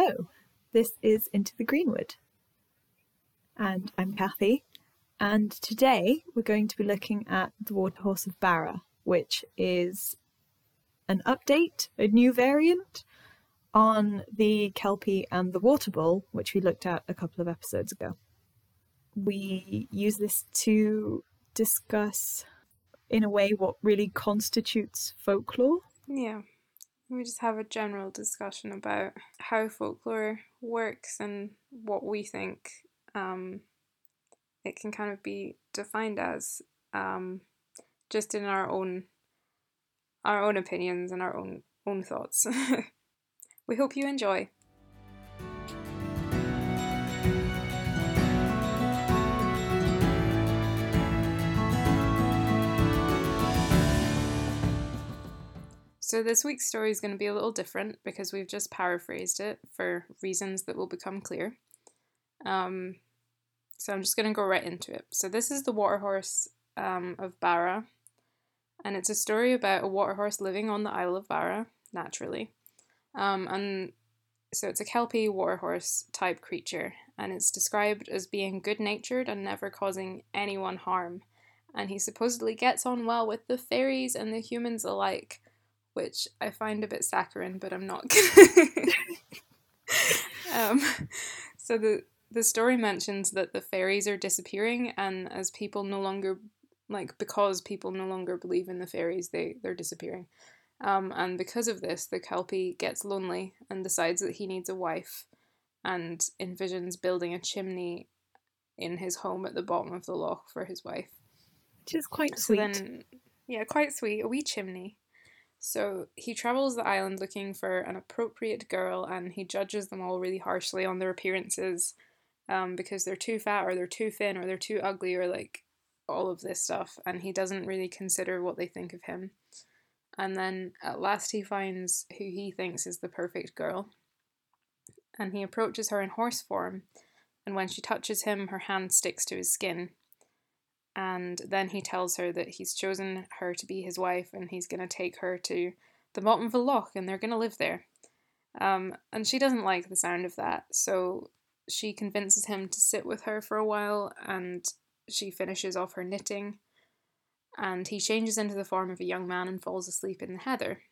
Hello, this is Into the Greenwood, and I'm Kathy. And today we're going to be looking at the Water Horse of Barra, which is an update, a new variant on the Kelpie and the Water Bull, which we looked at a couple of episodes ago. We use this to discuss, in a way, what really constitutes folklore. Yeah. We just have a general discussion about how folklore works and what we think um, it can kind of be defined as, um, just in our own our own opinions and our own own thoughts. we hope you enjoy. So, this week's story is going to be a little different because we've just paraphrased it for reasons that will become clear. Um, so, I'm just going to go right into it. So, this is the Waterhorse um, of Barra, and it's a story about a water horse living on the Isle of Barra, naturally. Um, and so, it's a Kelpie waterhorse type creature, and it's described as being good natured and never causing anyone harm. And he supposedly gets on well with the fairies and the humans alike which I find a bit saccharine, but I'm not um, so the the story mentions that the fairies are disappearing, and as people no longer like because people no longer believe in the fairies, they they're disappearing. Um, and because of this, the Kelpie gets lonely and decides that he needs a wife, and envisions building a chimney in his home at the bottom of the loch for his wife. Which is quite sweet. Then, yeah, quite sweet. A wee chimney. So he travels the island looking for an appropriate girl and he judges them all really harshly on their appearances um, because they're too fat or they're too thin or they're too ugly or like all of this stuff. And he doesn't really consider what they think of him. And then at last he finds who he thinks is the perfect girl. And he approaches her in horse form. And when she touches him, her hand sticks to his skin and then he tells her that he's chosen her to be his wife and he's going to take her to the bottom of a loch and they're going to live there. Um, and she doesn't like the sound of that, so she convinces him to sit with her for a while and she finishes off her knitting. And he changes into the form of a young man and falls asleep in the heather.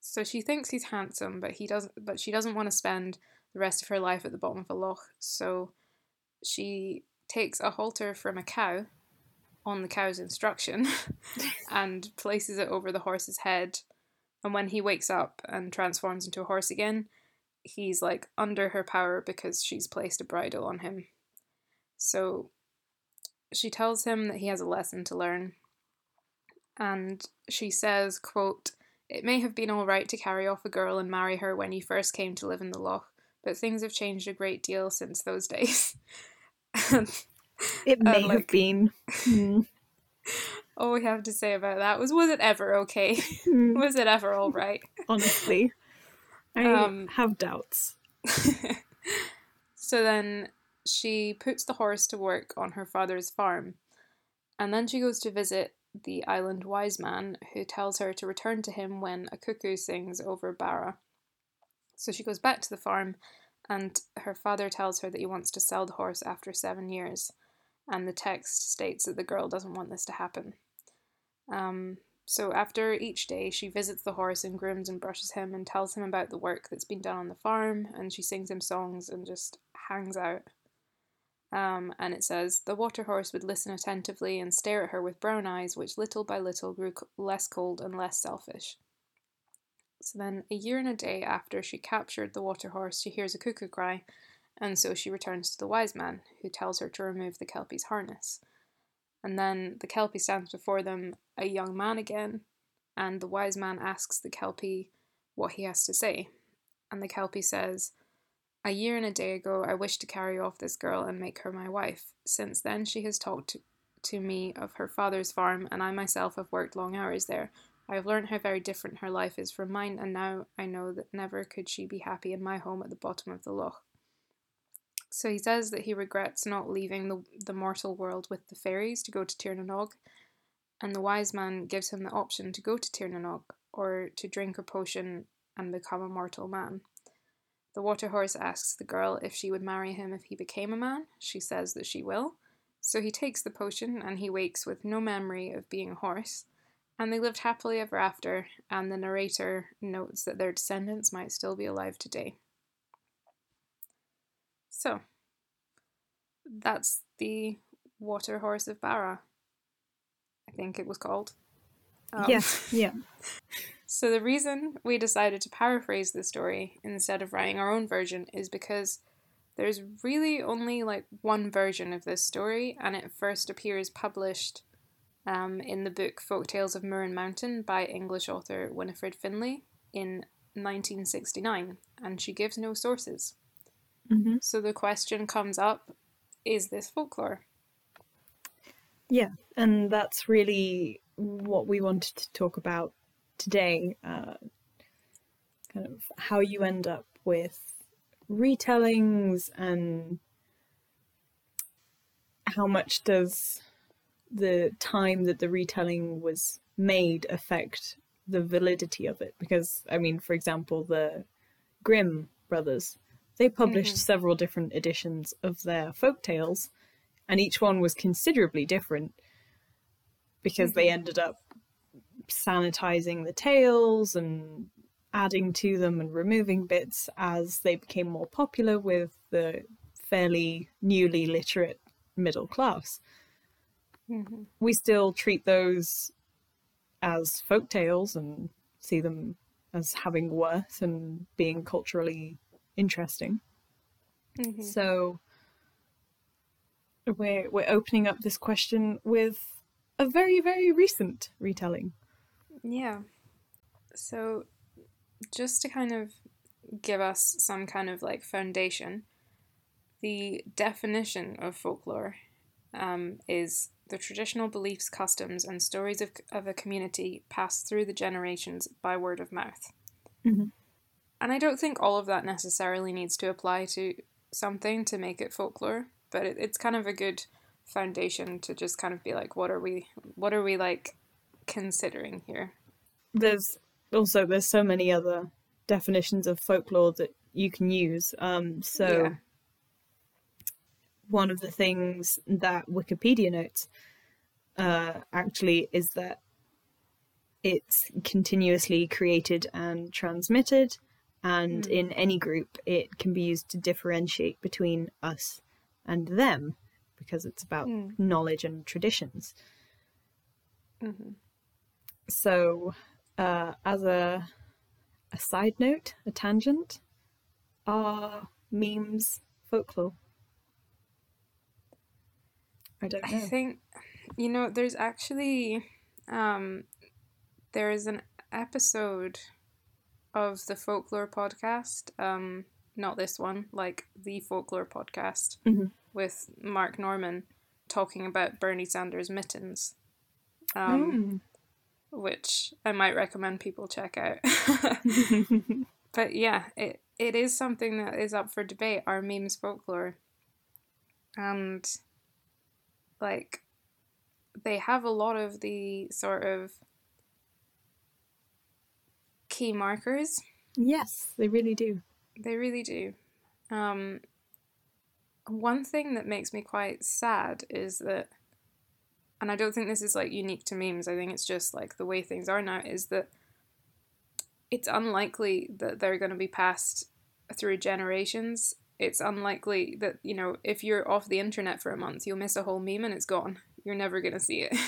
So she thinks he's handsome, but he doesn't. But she doesn't want to spend the rest of her life at the bottom of a loch. So she takes a halter from a cow on the cow's instruction and places it over the horse's head. And when he wakes up and transforms into a horse again, he's like under her power because she's placed a bridle on him. So she tells him that he has a lesson to learn. And she says, quote, It may have been all right to carry off a girl and marry her when you first came to live in the loch, but things have changed a great deal since those days. it may like, have been. Mm. All we have to say about that was was it ever okay? Mm. was it ever all right? Honestly, I um, have doubts. so then she puts the horse to work on her father's farm, and then she goes to visit the island wise man who tells her to return to him when a cuckoo sings over Barra. So she goes back to the farm and her father tells her that he wants to sell the horse after seven years, and the text states that the girl doesn't want this to happen. Um, so after each day, she visits the horse and grooms and brushes him and tells him about the work that's been done on the farm, and she sings him songs and just hangs out. Um, and it says, The water horse would listen attentively and stare at her with brown eyes, which little by little grew less cold and less selfish. So then, a year and a day after she captured the water horse, she hears a cuckoo cry, and so she returns to the wise man, who tells her to remove the Kelpie's harness. And then the Kelpie stands before them, a young man again, and the wise man asks the Kelpie what he has to say. And the Kelpie says, A year and a day ago, I wished to carry off this girl and make her my wife. Since then, she has talked to, me of her father's farm, and I myself have worked long hours there, I have learned how very different her life is from mine, and now I know that never could she be happy in my home at the bottom of the loch. So he says that he regrets not leaving the, the mortal world with the fairies to go to Tir na nOg, and the wise man gives him the option to go to Tir na nOg or to drink a potion and become a mortal man. The water horse asks the girl if she would marry him if he became a man. She says that she will. So he takes the potion and he wakes with no memory of being a horse. And they lived happily ever after, and the narrator notes that their descendants might still be alive today. So, that's the Water Horse of Barra. I think it was called. Um, yes, yeah. So, the reason we decided to paraphrase the story instead of writing our own version is because there's really only like one version of this story, and it first appears published um, in the book Folk Tales of and Mountain by English author Winifred Finlay in 1969, and she gives no sources. Mm-hmm. So the question comes up is this folklore? Yeah, and that's really what we wanted to talk about today. Uh, kind of how you end up with retellings and how much does the time that the retelling was made affect the validity of it because i mean for example the grimm brothers they published mm-hmm. several different editions of their folk tales and each one was considerably different because mm-hmm. they ended up sanitizing the tales and adding to them and removing bits as they became more popular with the fairly newly literate middle class. Mm-hmm. We still treat those as folk tales and see them as having worth and being culturally interesting. Mm-hmm. So we're we're opening up this question with a very very recent retelling. Yeah. So just to kind of give us some kind of like foundation, the definition of folklore um, is the traditional beliefs, customs, and stories of, of a community passed through the generations by word of mouth. Mm-hmm. And I don't think all of that necessarily needs to apply to something to make it folklore, but it, it's kind of a good foundation to just kind of be like, what are we, what are we like considering here? There's also there's so many other definitions of folklore that you can use. Um, so yeah. One of the things that Wikipedia notes uh, actually is that it's continuously created and transmitted, and mm. in any group, it can be used to differentiate between us and them because it's about mm. knowledge and traditions. Mm-hmm. So uh, as a a side note, a tangent, are memes folklore? I don't know. I think you know there's actually um there is an episode of the folklore podcast um not this one like the folklore podcast mm-hmm. with mark norman talking about bernie sanders mittens um mm which I might recommend people check out. but yeah, it it is something that is up for debate. Our memes folklore, and like they have a lot of the sort of key markers. Yes, they really do. They really do. Um, one thing that makes me quite sad is that and I don't think this is like unique to memes. I think it's just like the way things are now is that it's unlikely that they're going to be passed through generations. It's unlikely that, you know, if you're off the internet for a month, you'll miss a whole meme and it's gone. You're never going to see it.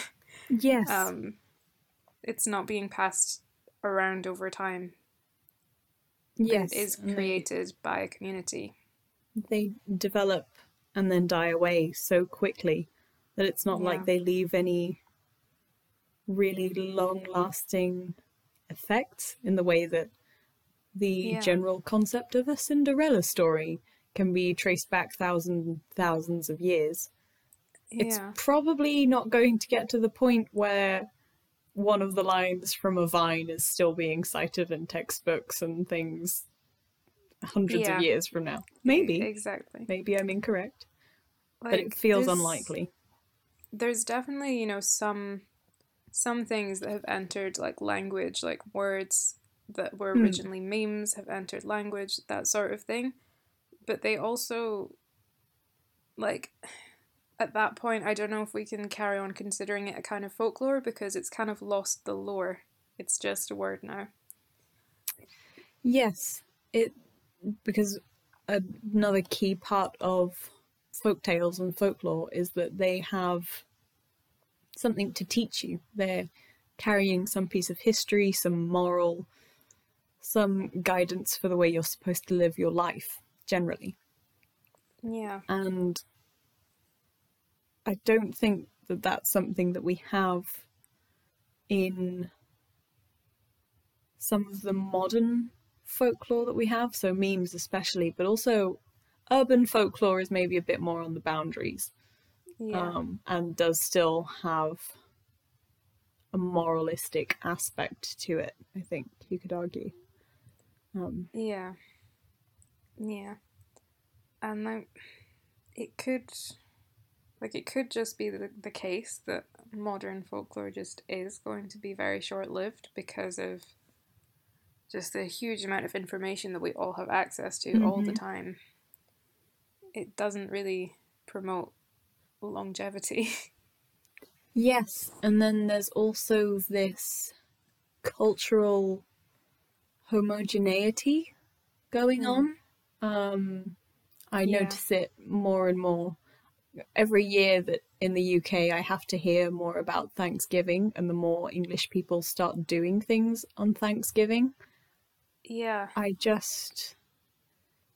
Yes. um, it's not being passed around over time. Yes. It is created they, by a community. They develop and then die away so quickly that it's not yeah. like they leave any really long lasting effects in the way that the yeah. general concept of a Cinderella story can be traced back thousands thousands of years. Yeah. It's probably not going to get to the point where one of the lines from a vine is still being cited in textbooks and things hundreds yeah. of years from now. Maybe. Exactly. Maybe I'm incorrect. Like, but it feels this... unlikely there's definitely you know some some things that have entered like language like words that were Hmm. originally memes have entered language, that sort of thing. But they also, like, at that point, I don't know if we can carry on considering it a kind of folklore because it's kind of lost the lore. It's just a word now. Yes, it because another key part of folk tales and folklore is that they have something to teach you. They're carrying some piece of history, some moral, some guidance for the way you're supposed to live your life generally. Yeah. And I don't think that that's something that we have in some of the modern folklore that we have, so memes especially, but also urban folklore is maybe a bit more on the boundaries Yeah. um, and does still have a moralistic aspect to it, I think you could argue. Um, Yeah. Yeah. And like it could like it could just be the, the case that modern folklore just is going to be very short lived because of just the huge amount of information that we all have access to all the Mhm. time. It doesn't really promote longevity. Yes, and then there's also this cultural homogeneity going Mm. on. Um, I Yeah. notice it more and more every year that in the UK I have to hear more about Thanksgiving, and the more English people start doing things on Thanksgiving, yeah. I just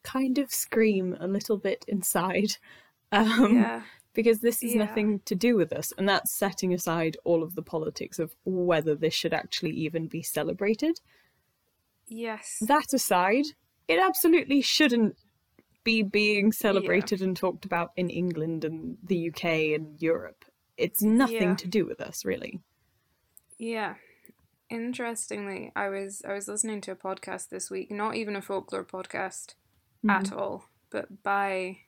kind of scream a little bit inside. Um, Yeah. because this is Yeah. nothing to do with us, and that's setting aside all of the politics of whether this should actually even be celebrated. Yes. That aside, it absolutely shouldn't be being celebrated and talked about in England and the UK and Europe. It's nothing Yeah. to do with us, really. Yeah. Interestingly, I was I was listening to a podcast this week, not even a folklore podcast at all, but by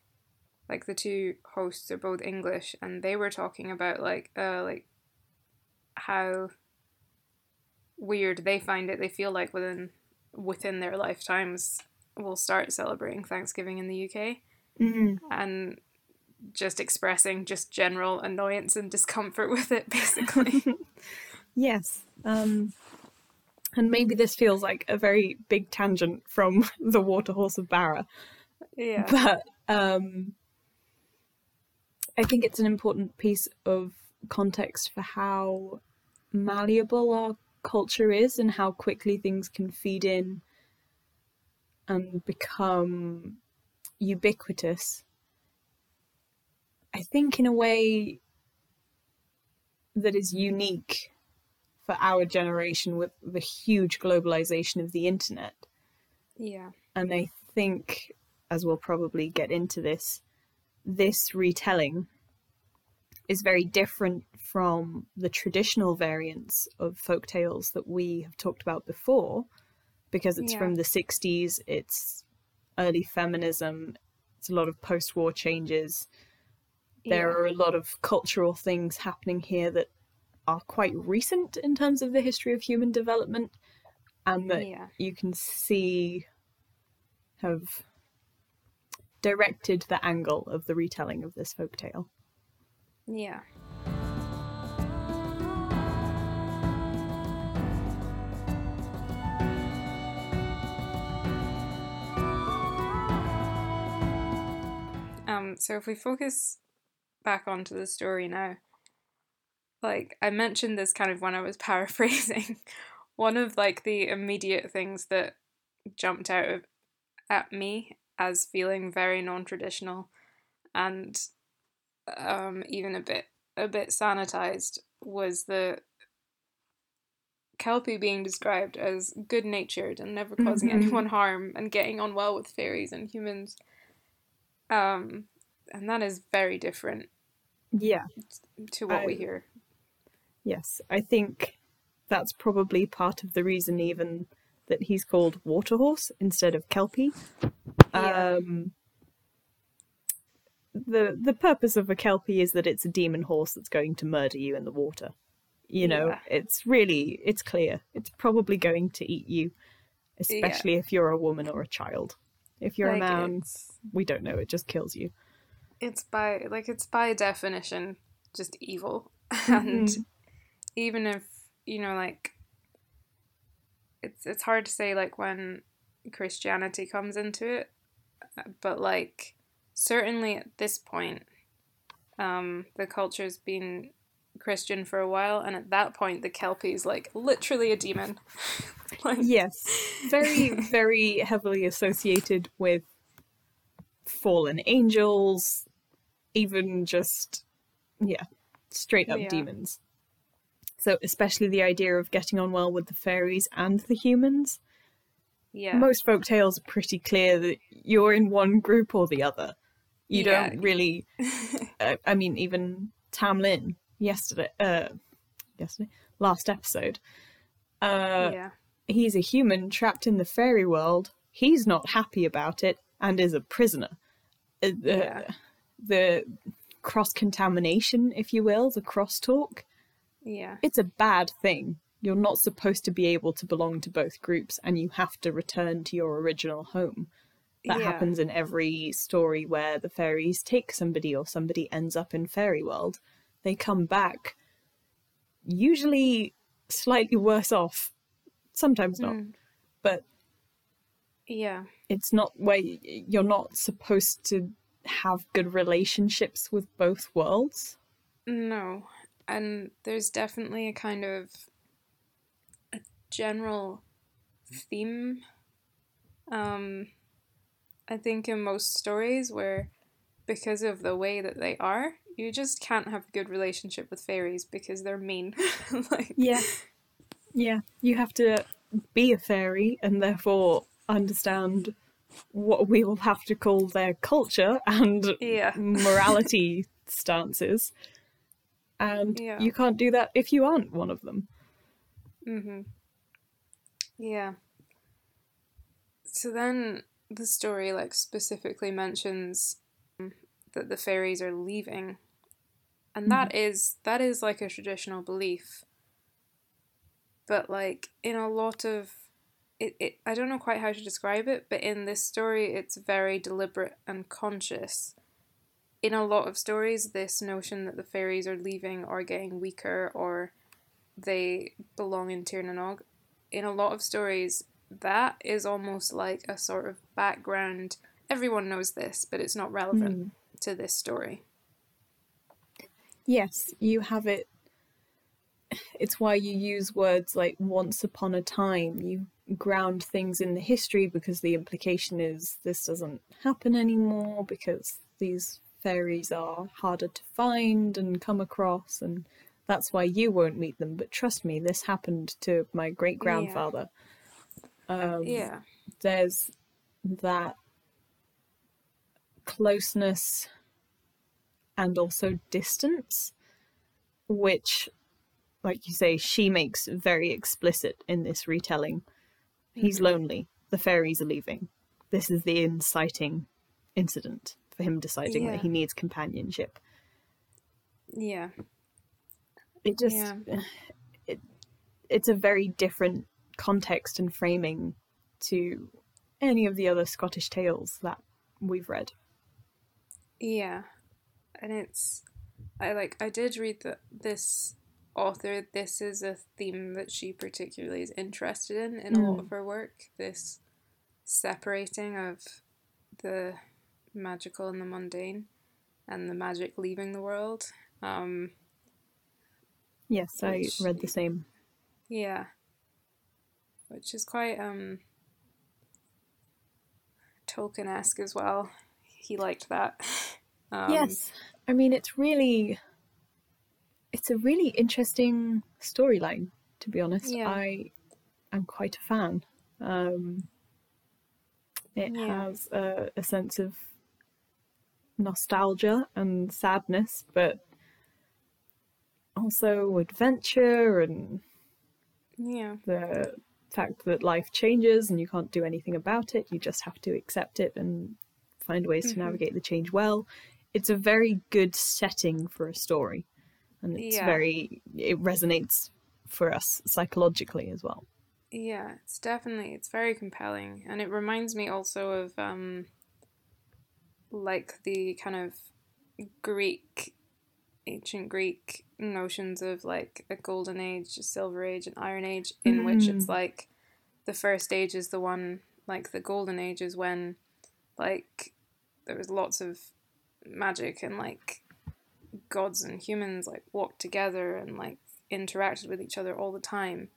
like the two hosts are both English and they were talking about like uh like how weird they find it. They feel like within within their lifetimes will start celebrating Thanksgiving in the UK Mm. and just expressing just general annoyance and discomfort with it basically. Yes. Um, and maybe this feels like a very big tangent from the water horse of Barra. yeah. but um, I think it's an important piece of context for how malleable our culture is and how quickly things can feed in and become ubiquitous. I think, in a way that is unique for our generation with the huge globalization of the internet. Yeah. And I think, as we'll probably get into this, this retelling is very different from the traditional variants of folk tales that we have talked about before, because it's Yeah. from the 60s, it's early feminism, it's a lot of post war changes. There Yeah. are a lot of cultural things happening here that are quite recent in terms of the history of human development, and that Yeah. you can see have directed the angle of the retelling of this folktale. Yeah. Um, so if we focus back onto the story now, like I mentioned this kind of when I was paraphrasing, one of like the immediate things that jumped out of, at me as feeling very non-traditional and um, even a bit a bit sanitized was the Kelpie being described as good natured and never causing Mhm. anyone harm and getting on well with fairies and humans. Um, and that is very different Yeah. to what we hear. Yes, I think that's probably part of the reason even that he's called Waterhorse instead of Kelpie. Yeah. Um, the the purpose of a Kelpie is that it's a demon horse that's going to murder you in the water. You know, Yeah. it's really it's clear. It's probably going to eat you, especially if you're a woman or a child. If you're Like, a man, we don't know. It just kills you. it's by like it's by definition just evil, and Mhm. even if you know like it's it's hard to say like when Christianity comes into it, but like certainly at this point, um, the culture's been Christian for a while, and at that point, the Kelpie is like literally a demon. like, Yes, very very heavily associated with fallen angels, even just yeah, straight up Yeah. demons. So especially the idea of getting on well with the fairies and the humans. yeah, Most folk tales are pretty clear that you're in one group or the other. You Yeah. don't really. uh, I mean, even Tamlin yesterday, uh, yesterday, last episode. Uh, yeah, he's a human trapped in the fairy world. He's not happy about it and is a prisoner. Uh, the, Yeah. the cross contamination, if you will, the crosstalk, yeah, it's a bad thing. You're not supposed to be able to belong to both groups and you have to return to your original home. That Yeah. happens in every story where the fairies take somebody or somebody ends up in fairy world. They come back, usually slightly worse off, sometimes not, Mm. but yeah, it's not where you're not supposed to have good relationships with both worlds. no, and there's definitely a kind of a general theme. Um, I think in most stories where, because of the way that they are, you just can't have a good relationship with fairies because they're mean. like, Yeah. Yeah. You have to be a fairy and therefore understand what we will have to call their culture and yeah, morality stances. And Yeah. you can't do that if you aren't one of them. Mm-hmm. Yeah. So then the story like specifically mentions um, that the fairies are leaving. And that is that is like a traditional belief. But like in a lot of it, it I don't know quite how to describe it, but in this story it's very deliberate and conscious. In a lot of stories, this notion that the fairies are leaving or getting weaker or they belong in Tir na Nog. In a lot of stories, that is almost like a sort of background. Everyone knows this, but it's not relevant hmm. to this story. Yes, you have it. It's why you use words like once upon a time. You ground things in the history because the implication is this doesn't happen anymore because these fairies are harder to find and come across, and that's why you won't meet them. But trust me, this happened to my great grandfather. Um, Yeah. there's that closeness and also distance, which, like you say, she makes very explicit in this retelling. He's lonely. The fairies are leaving. This is the inciting incident for him deciding Yeah. that he needs companionship. Yeah. It just, Yeah. it, it's a very different context and framing to any of the other Scottish tales that we've read. Yeah. And it's I like I did read that this author this is a theme that she particularly is interested in in a lot Mm. of her work this separating of the magical and the mundane and the magic leaving the world um Yes, I Which- read the same. yeah which is quite um Tolkien-esque as well he liked that um, yes, I mean it's really, it's a really interesting storyline. To be honest, Yeah. I am quite a fan. Um, it Yeah. has a, a sense of nostalgia and sadness, but also adventure and yeah the fact that life changes and you can't do anything about it. You just have to accept it and find ways Mhm. to navigate the change well. It's a very good setting for a story. and it's Yeah. very it resonates for us psychologically as well. Yeah, it's definitely it's very compelling, and it reminds me also of um, like the kind of Greek, ancient Greek notions of like a golden age, a silver age, an iron age, in which it's Mm. like the first age is the one like the golden age is when like there was lots of magic and like gods and humans like walked together and like interacted with each other all the time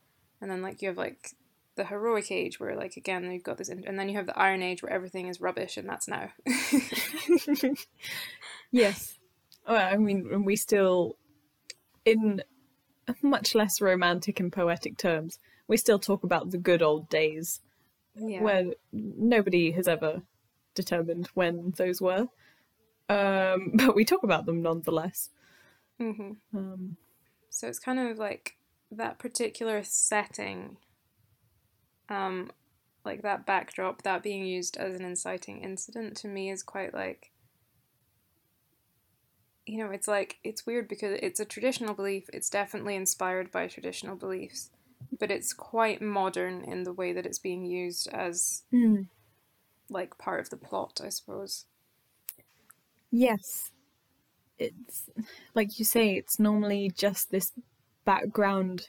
and then like you have like the heroic age where like again you've got this in- and then you have the iron age where everything is rubbish and that's now yes. Well, I mean, and we still, in much less romantic and poetic terms, we still talk about the good old days yeah where nobody has ever determined when those were. Um, but we talk about them nonetheless. hmm Um, so it's kind of like that particular setting um like that backdrop that being used as an inciting incident to me is quite like you know it's like it's weird because it's a traditional belief it's definitely inspired by traditional beliefs but it's quite modern in the way that it's being used as hmm. like part of the plot i suppose Yes. It's like you say, it's normally just this background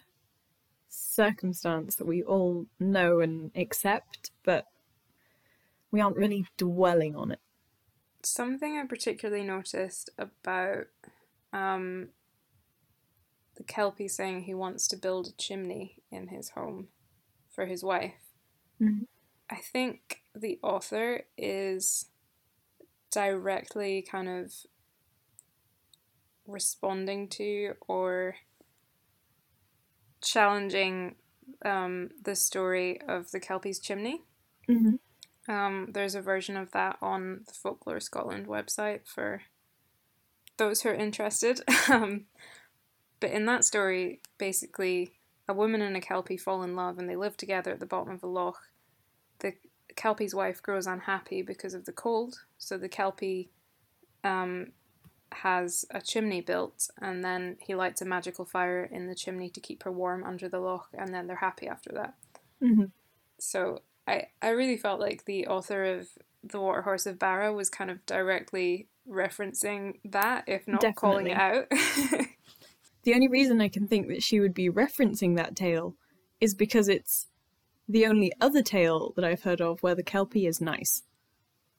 circumstance that we all know and accept, but we aren't really dwelling on it. Something I particularly noticed about um, the Kelpie saying he wants to build a chimney in his home for his wife. Mhm. I think the author is directly kind of responding to or challenging um, the story of the Kelpie's chimney. Mm-hmm. Um, there's a version of that on the Folklore Scotland website for those who are interested. um, but in that story, basically, a woman and a Kelpie fall in love and they live together at the bottom of a loch. The Kelpie's wife grows unhappy because of the cold, so the Kelpie um, has a chimney built and then he lights a magical fire in the chimney to keep her warm under the loch, and then they're happy after that Mm-hmm. so I I really felt like the author of The Water Horse of Barra was kind of directly referencing that, if not calling it out. The only reason I can think that she would be referencing that tale is because it's the only other tale that I've heard of where the Kelpie is nice.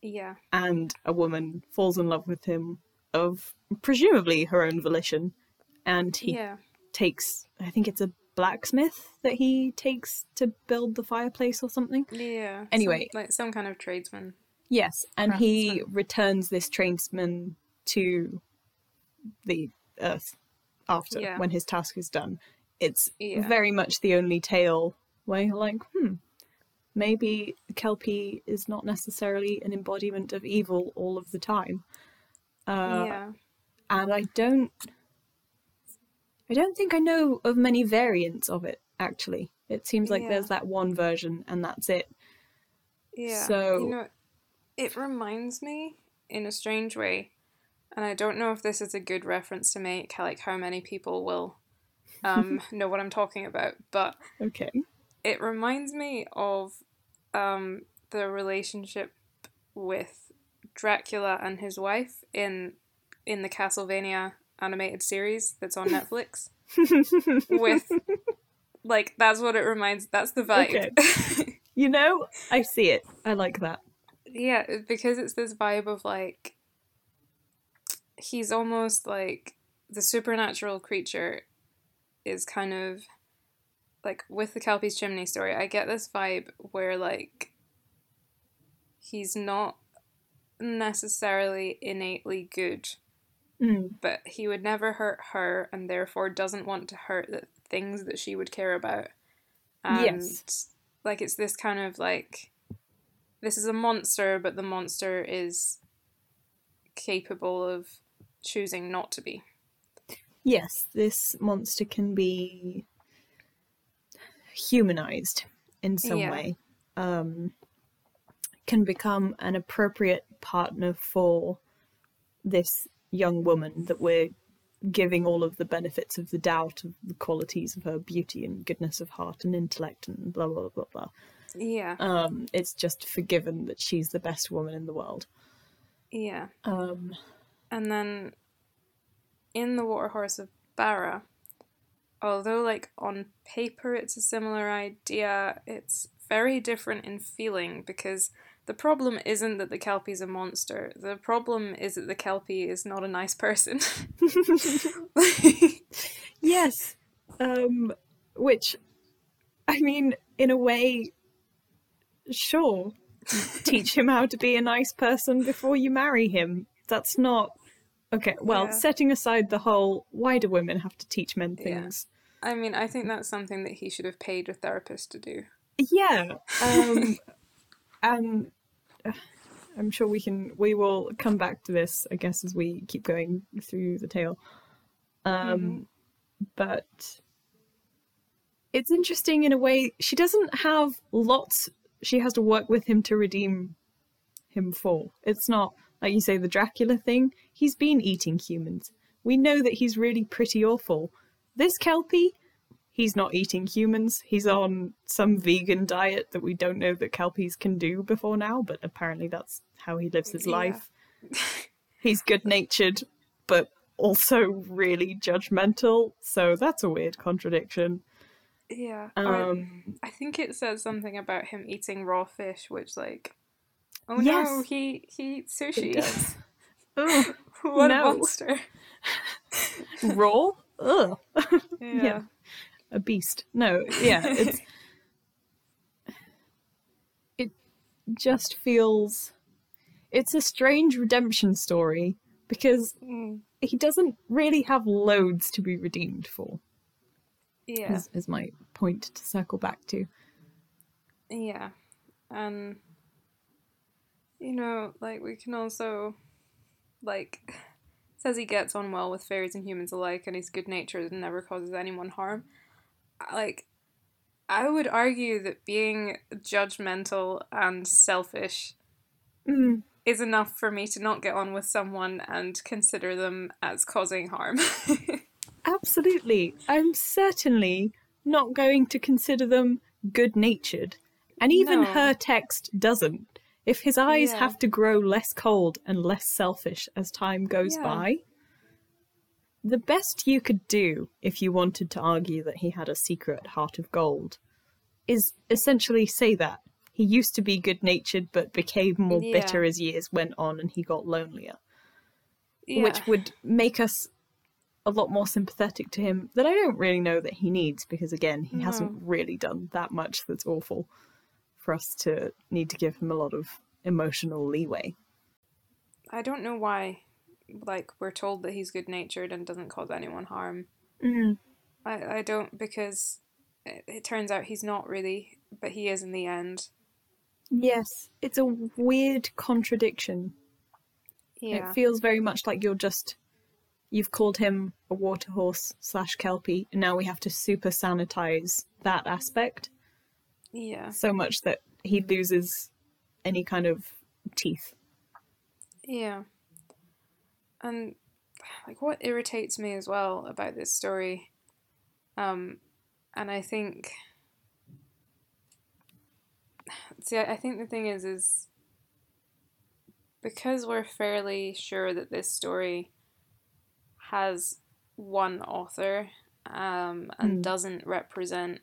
Yeah, and a woman falls in love with him of presumably her own volition and he yeah, takes I think it's a blacksmith that he takes to build the fireplace or something. yeah. Anyway. some, like some kind of tradesman. Yes, and he returns this tradesman to the earth after Yeah. when his task is done. It's Yeah. very much the only tale where you're like, hmm, maybe Kelpie is not necessarily an embodiment of evil all of the time. Uh, yeah, and I don't I don't think I know of many variants of it actually. It seems like Yeah. there's that one version and that's it. yeah. so- you know, it reminds me in a strange way, and I don't know if this is a good reference to make, like how many people will um, know what I'm talking about, but Okay. it reminds me of um, the relationship with Dracula and his wife in in the Castlevania animated series that's on Netflix. with like that's what it reminds. That's the vibe. You know, I see it. I like that. yeah, because it's this vibe of like he's almost like the supernatural creature is kind of like with the Kelpie's chimney story. I get this vibe where like he's not necessarily innately good, Mm. but he would never hurt her and therefore doesn't want to hurt the things that she would care about. And Yes. like it's this kind of like this is a monster, but the monster is capable of choosing not to be. Yes, this monster can be humanized in some Yeah. way. Um, can become an appropriate partner for this young woman that we're giving all of the benefits of the doubt of the qualities of her beauty and goodness of heart and intellect and blah blah blah blah. Yeah. Um, it's just forgiven that she's the best woman in the world. Yeah. Um, And then in the Water Horse of Barra, although like on paper it's a similar idea, it's very different in feeling because the problem isn't that the Kelpie's a monster. The problem is that the Kelpie is not a nice person. yes, um, which, I mean, in a way, sure, teach him how to be a nice person before you marry him. That's not okay. Well, Yeah. setting aside the whole why do women have to teach men Yeah. things? I mean, I think that's something that he should have paid a therapist to do. Yeah, um, and uh, I'm sure we can. We will come back to this, I guess, as we keep going through the tale. Um, but it's interesting in a way. She doesn't have lots. She has to work with him to redeem him for. It's not like you say the Dracula thing. He's been eating humans. We know that he's really pretty awful. This Kelpie, he's not eating humans. He's on some vegan diet that we don't know that Kelpies can do before now, but apparently that's how he lives his Yeah. life. He's good natured, but also really judgmental, so that's a weird contradiction. Yeah. Um, I think it says something about him eating raw fish, which like, oh no, he he eats sushi. ugh, what No. a monster! raw? Ugh. Yeah. Yeah. A beast. No, yeah, it's it just feels it's a strange redemption story because Mm, he doesn't really have loads to be redeemed for. yeah. Is, is my point to circle back to. Yeah. And you know, like we can also like says he gets on well with fairies and humans alike and he's good natured and never causes anyone harm. Like I would argue that being judgmental and selfish Mm, is enough for me to not get on with someone and consider them as causing harm. absolutely. I'm certainly not going to consider them good natured. And even No. her text doesn't. If his eyes Yeah. have to grow less cold and less selfish as time goes Yeah. by, the best you could do if you wanted to argue that he had a secret heart of gold is essentially say that. He used to be good natured but became more Yeah. bitter as years went on and he got lonelier. yeah. which would make us a lot more sympathetic to him that I don't really know that he needs because again he hasn't really done that much that's awful for us to need to give him a lot of emotional leeway. I don't know why like we're told that he's good natured and doesn't cause anyone harm. Mm. I, I don't because it, it turns out he's not really, but he is in the end. Yes, it's a weird contradiction. Yeah. It feels very much like you're just you've called him a water horse slash kelpie, and now we have to super sanitize that aspect yeah. so much that he loses any kind of teeth. Yeah. And like what irritates me as well about this story um and I think See, I think the thing is is because we're fairly sure that this story has one author um and Mm. doesn't represent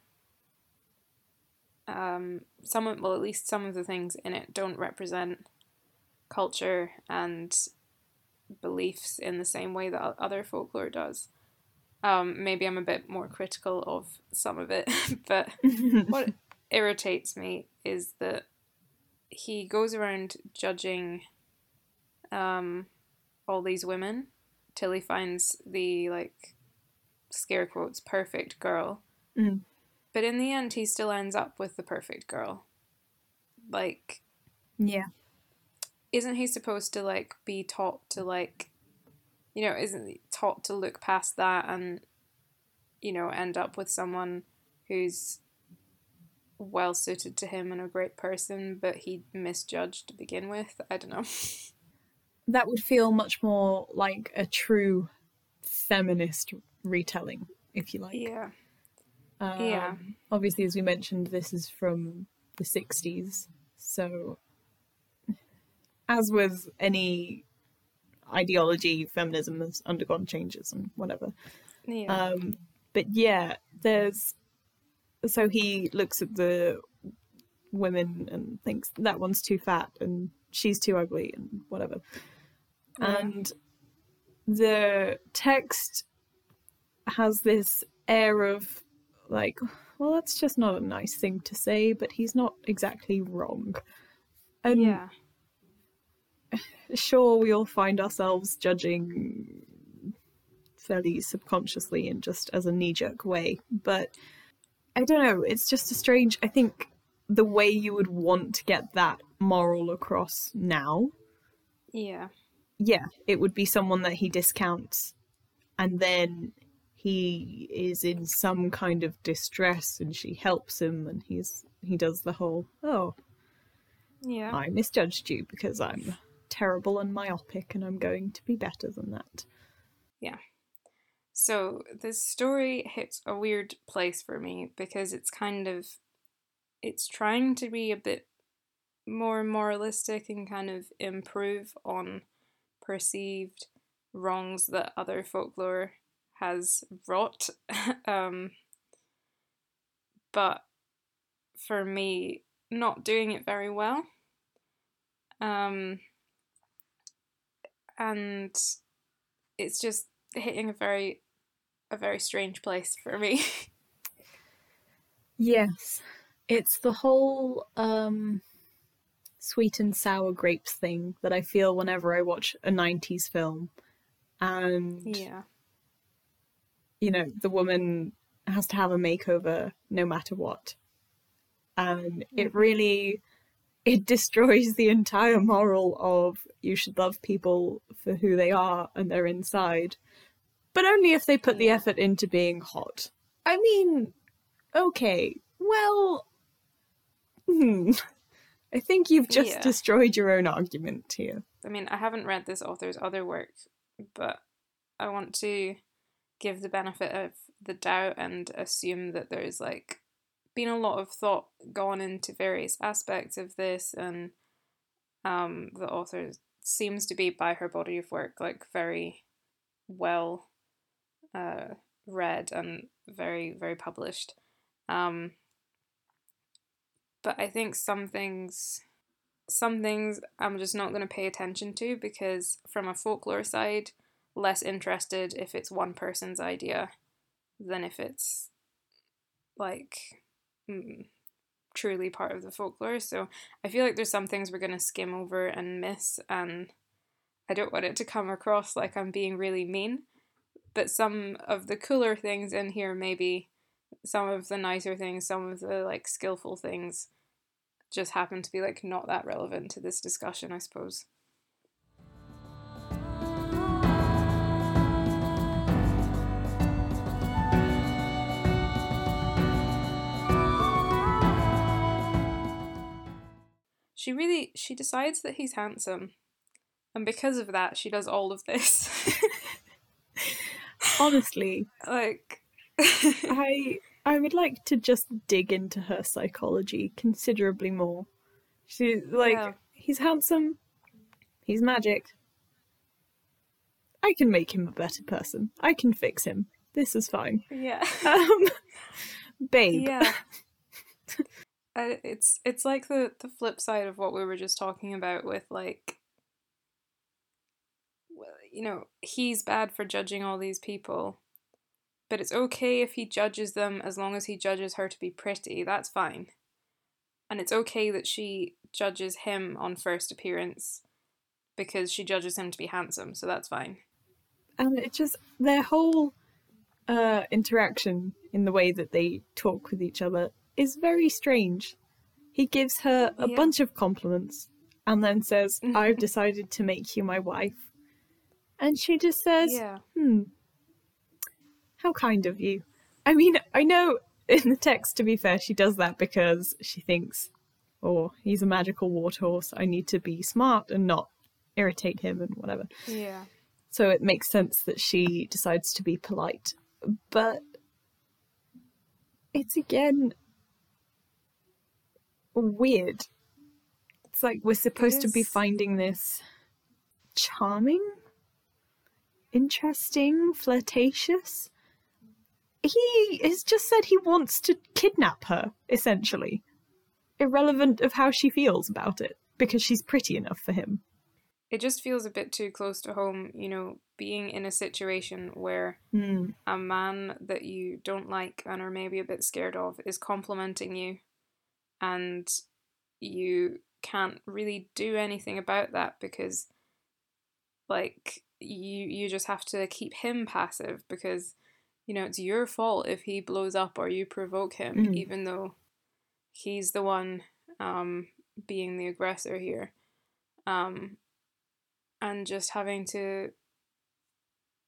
um some of well at least some of the things in it don't represent culture and beliefs in the same way that other folklore does. Um, maybe I'm a bit more critical of some of it, but what irritates me is that he goes around judging um, all these women till he finds the like scare quotes perfect girl. Mm. But in the end, he still ends up with the perfect girl. Like, yeah. Isn't he supposed to like be taught to like you know isn't he taught to look past that and you know end up with someone who's well suited to him and a great person but he misjudged to begin with i don't know that would feel much more like a true feminist retelling, if you like. Yeah. Um, Yeah. Obviously, as we mentioned, this is from the 60s. So, as with any ideology, feminism has undergone changes and whatever. Yeah. Um, but yeah, there's. So he looks at the women and thinks that one's too fat and she's too ugly and whatever. Yeah. And the text has this air of like, well, that's just not a nice thing to say, but he's not exactly wrong. And yeah. Sure, we all find ourselves judging fairly subconsciously and just as a knee jerk way, but I don't know, it's just a strange. I think the way you would want to get that moral across now Yeah. yeah, it would be someone that he discounts, and then he is in some kind of distress, and she helps him, and he's he does the whole oh Yeah. I misjudged you because I'm terrible and myopic, and I'm going to be better than that. Yeah. So this story hits a weird place for me because it's kind of it's trying to be a bit more moralistic and kind of improve on perceived wrongs that other folklore has wrought. um, but for me, not doing it very well. Um, and it's just hitting a very a very strange place for me. Yes, it's the whole um, sweet and sour grapes thing that I feel whenever I watch a '90s film, and yeah. you know, the woman has to have a makeover no matter what. And it really it destroys the entire moral of you should love people for who they are and their inside. But only if they put the effort into being hot. I mean, okay, well hmm. I think you've just Yeah. destroyed your own argument here. I mean, I haven't read this author's other work, but I want to give the benefit of the doubt and assume that there's like been a lot of thought gone into various aspects of this and um the author seems to be by her body of work like very well uh read and very very published. Um but I think some things some things I'm just not going to pay attention to because from a folklore side, less interested if it's one person's idea than if it's like mm, truly part of the folklore. So I feel like there's some things we're going to skim over and miss, and I don't want it to come across like I'm being really mean. But some of the cooler things in here, maybe some of the nicer things, some of the like skillful things just happen to be like not that relevant to this discussion, I suppose. She really she decides that he's handsome. And because of that, she does all of this. Honestly, like I I would like to just dig into her psychology considerably more. She's like Yeah. he's handsome, he's magic. I can make him a better person. I can fix him. This is fine. Yeah. Um, babe. Yeah. It's it's like the the flip side of what we were just talking about with like you know, he's bad for judging all these people. But it's okay if he judges them as long as he judges her to be pretty. That's fine. And it's okay that she judges him on first appearance because she judges him to be handsome. So that's fine. and it just their whole uh interaction in the way that they talk with each other is very strange he gives her a Yeah. bunch of compliments and then says i've decided to make you my wife and she just says Yeah. hmm how kind of you i mean i know in the text to be fair she does that because she thinks oh he's a magical water horse i need to be smart and not irritate him and whatever Yeah. So it makes sense that she decides to be polite. But it's again weird. It's like we're supposed to be finding this charming, interesting, flirtatious. He has just said he wants to kidnap her, essentially. Irrelevant of how she feels about it, because she's pretty enough for him. It just feels a bit too close to home, you know, being in a situation where Hmm. a man that you don't like and are maybe a bit scared of is complimenting you and you can't really do anything about that because like you you just have to keep him passive because you know it's your fault if he blows up or you provoke him Mm. even though he's the one um being the aggressor here um and just having to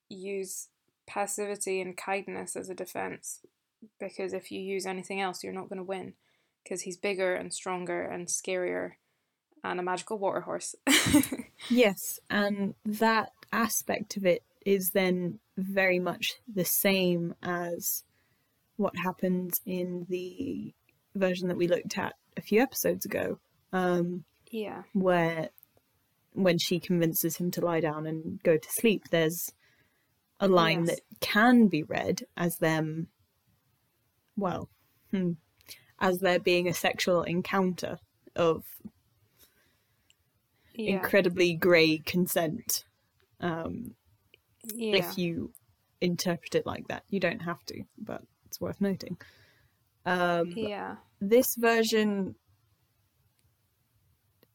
use passivity and kindness as a defense because if you use anything else you're not going to win because he's bigger and stronger and scarier and a magical water horse Yes, and that aspect of it is then very much the same as what happens in the version that we looked at a few episodes ago, um, yeah where when she convinces him to lie down and go to sleep, there's a line Yes. that can be read as them, well, hmm, as there being a sexual encounter of yeah incredibly grey consent. Um, yeah if you interpret it like that. You don't have to, but it's worth noting. Um, yeah This version,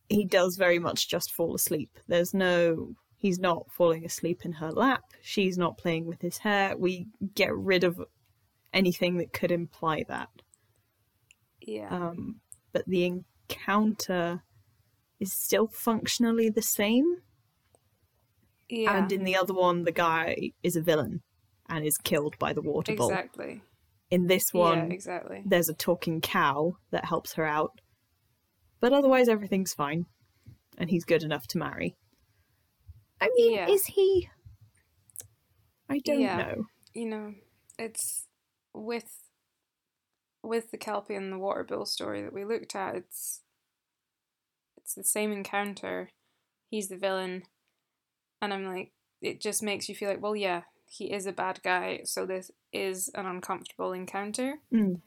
he does very much just fall asleep. There's no, he's not falling asleep in her lap. She's not playing with his hair. We get rid of anything that could imply that. Yeah Um, but the encounter is still functionally the same. yeah And in the other one, the guy is a villain and is killed by the water bull. exactly In this yeah one, exactly there's a talking cow that helps her out. But otherwise, everything's fine. And he's good enough to marry. I mean, Yeah. is he? I don't Yeah. know. you know, it's with with the Kelpie and the water bull story that we looked at, it's it's the same encounter. He's the villain. And I'm like, it just makes you feel like, well, yeah, he is a bad guy, so this is an uncomfortable encounter. Mm.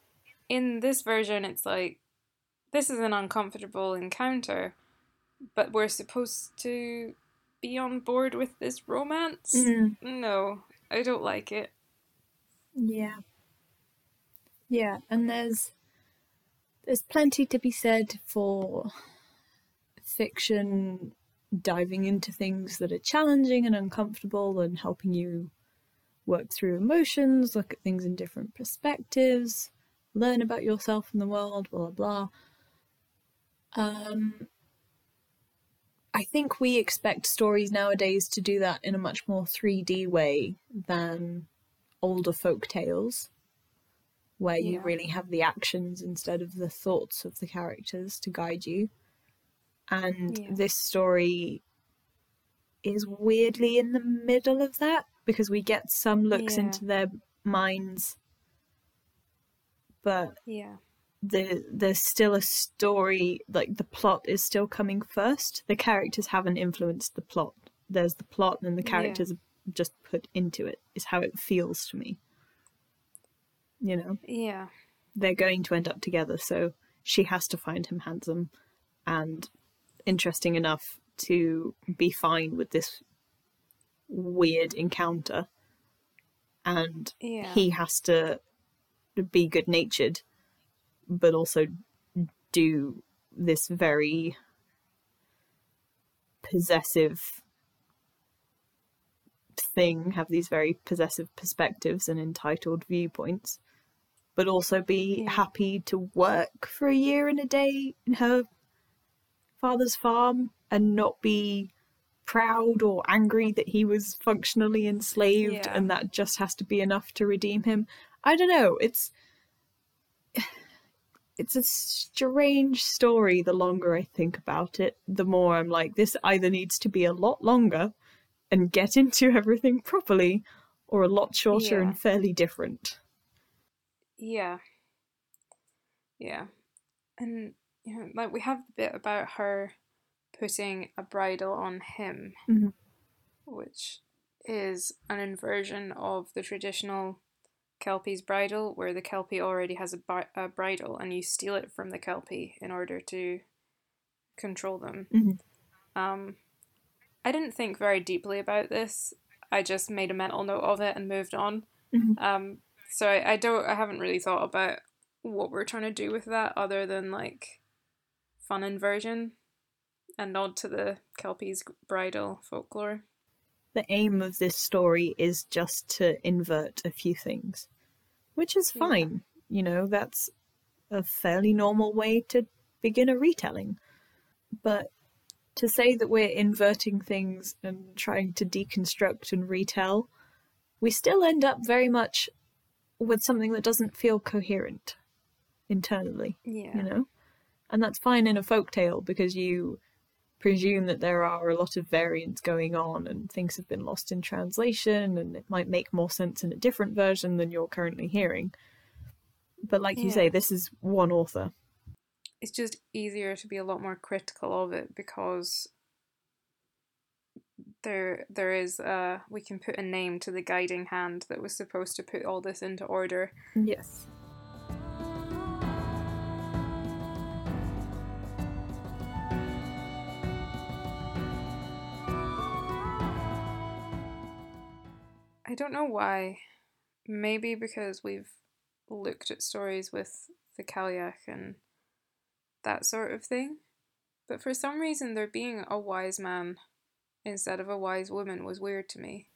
In this version, it's like, this is an uncomfortable encounter, but we're supposed to be on board with this romance? Mm. No, I don't like it. Yeah. Yeah, and there's there's plenty to be said for fiction diving into things that are challenging and uncomfortable and helping you work through emotions, look at things in different perspectives, learn about yourself and the world, blah blah blah. Um I think we expect stories nowadays to do that in a much more 3D way than older folk tales where you Yeah. really have the actions instead of the thoughts of the characters to guide you. And Yeah. this story is weirdly in the middle of that because we get some looks Yeah. into their minds, but Yeah. the there's still a story like the plot is still coming first. The characters haven't influenced the plot. There's the plot and the Yeah. characters are just put into it is how it feels to me. You know, Yeah. they're going to end up together, so she has to find him handsome and interesting enough to be fine with this weird encounter. And Yeah. he has to be good natured, but also do this very possessive thing, have these very possessive perspectives and entitled viewpoints, but also be Yeah. happy to work for a year and a day in her father's farm and not be proud or angry that he was functionally enslaved Yeah. and that just has to be enough to redeem him. I don't know. It's it's a strange story the longer I think about it. The more I'm like this either needs to be a lot longer and get into everything properly, or a lot shorter Yeah. and fairly different. Yeah. Yeah. And you know, like we have the bit about her putting a bridle on him, Mhm. which is an inversion of the traditional Kelpie's bridle, where the Kelpie already has a, bi- a bridle and you steal it from the Kelpie in order to control them. Mhm. Um, I didn't think very deeply about this. I just made a mental note of it and moved on. Mhm. Um, so I, I don't I haven't really thought about what we're trying to do with that other than like fun inversion and nod to the Kelpie's bridle folklore. The aim of this story is just to invert a few things, which is Yeah. fine. You know, that's a fairly normal way to begin a retelling. But to say that we're inverting things and trying to deconstruct and retell, we still end up very much with something that doesn't feel coherent internally, Yeah. you know? And that's fine in a folktale because you presume that there are a lot of variants going on and things have been lost in translation and it might make more sense in a different version than you're currently hearing. But like you say, this is one author. It's just easier to be a lot more critical of it because there there is uh we can put a name to the guiding hand that was supposed to put all this into order. Yes. I don't know why. Maybe because we've looked at stories with the Cailleach and that sort of thing. But for some reason, there being a wise man instead of a wise woman was weird to me.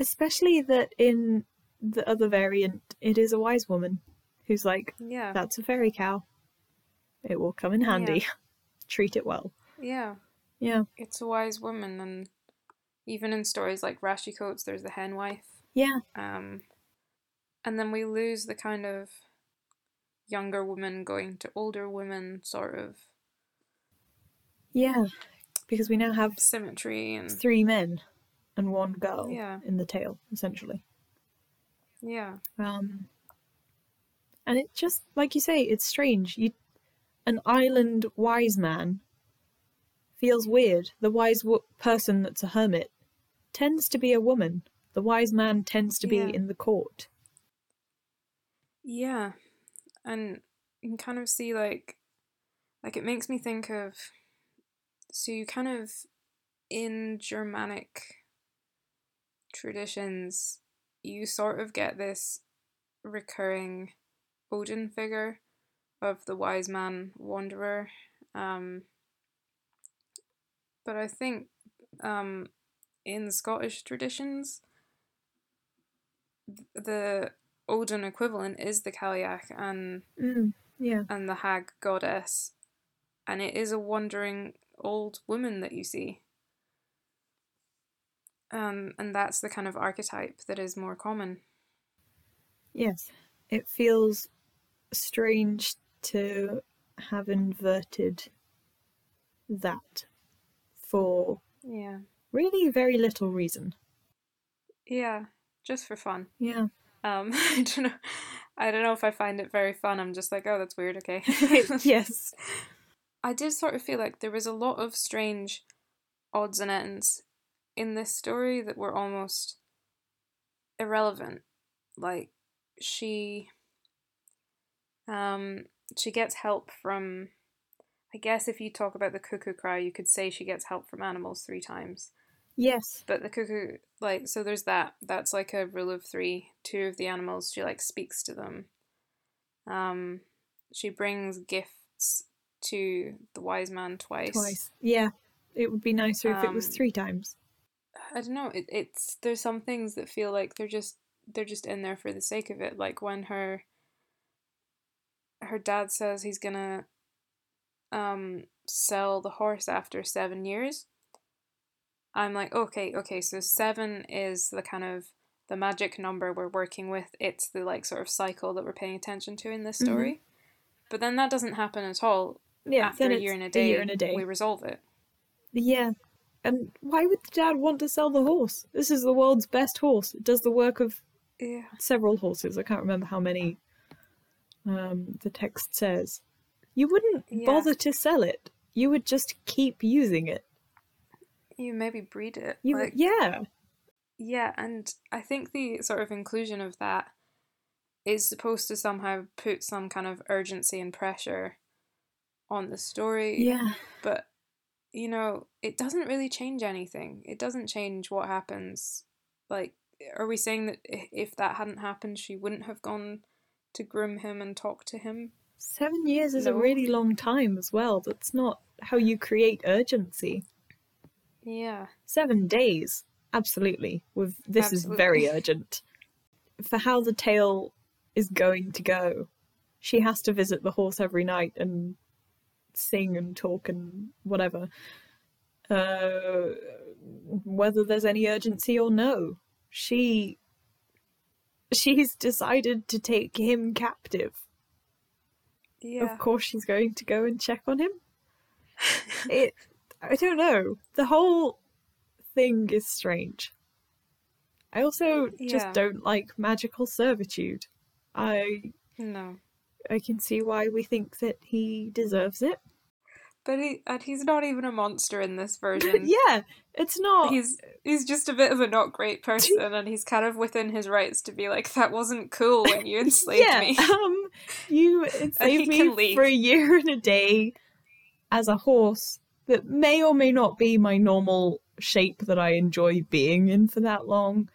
Especially that in the other variant, it is a wise woman who's like, Yeah. that's a fairy cow. It will come in handy. Treat it well. yeah. Yeah. It's a wise woman, and even in stories like Rashi Coats, there's the hen wife. Yeah. Um, and then we lose the kind of younger woman going to older women sort of Yeah. Because we now have symmetry and three men and one girl Yeah. in the tale, essentially. yeah. Um, and it just, like you say, it's strange. You, an island wise man feels weird. The wise w- person that's a hermit tends to be a woman. The wise man tends to be in the court. Yeah, and you can kind of see like, like it makes me think of, so you kind of, in Germanic traditions, you sort of get this recurring Odin figure of the wise man wanderer. Um, but I think um, in Scottish traditions, the Odin equivalent is the Cailleach and Mm, yeah. and the hag goddess, and it is a wandering old woman that you see. Um, and that's the kind of archetype that is more common. Yes. It feels strange to have inverted that for Yeah. really very little reason. Yeah, just for fun. Yeah. Um, I don't know. I don't know if I find it very fun. I'm just like, oh, that's weird. Okay. yes. I did sort of feel like there was a lot of strange odds and ends in this story that were almost irrelevant. Like she um she gets help from I guess if you talk about the cuckoo cry, you could say she gets help from animals three times. Yes. But the cuckoo like so there's that. That's like a rule of three. Two of the animals she like speaks to them. Um she brings gifts to the wise man twice. Twice. Yeah. It would be nicer if it was Um, three times. I don't know. It, it's there's some things that feel like they're just they're just in there for the sake of it. Like when her her dad says he's gonna um sell the horse after seven years. I'm like, okay, okay, so seven is the kind of the magic number we're working with. It's the like sort of cycle that we're paying attention to in this Mhm. story. But then that doesn't happen at all. Yeah. After a year and a day, A year and a day. we resolve it. Yeah. And why would the dad want to sell the horse? This is the world's best horse. It does the work of Yeah. several horses. I can't remember how many um, the text says. You wouldn't Yeah. bother to sell it. You would just keep using it. You maybe breed it. You like, yeah. Yeah, and I think the sort of inclusion of that is supposed to somehow put some kind of urgency and pressure on the story. Yeah. But, you know, it doesn't really change anything. It doesn't change what happens. Like, are we saying that if that hadn't happened, she wouldn't have gone to groom him and talk to him? Seven years is a really long time as well. That's not how you create urgency. Yeah. Seven days. Absolutely. With this is very urgent. For how the tale is going to go, she has to visit the horse every night and sing and talk and whatever. Uh, whether there's any urgency or no, she she's decided to take him captive. Yeah. Of course, she's going to go and check on him. it I don't know. The whole thing is strange. I also just don't like magical servitude. I No. I can see why we think that he deserves it. But he and he's not even a monster in this version. yeah, it's not. He's he's just a bit of a not great person, and he's kind of within his rights to be like, "That wasn't cool when you enslaved yeah, me." um, you enslaved me for a year and a day as a horse that may or may not be my normal shape that I enjoy being in for that long.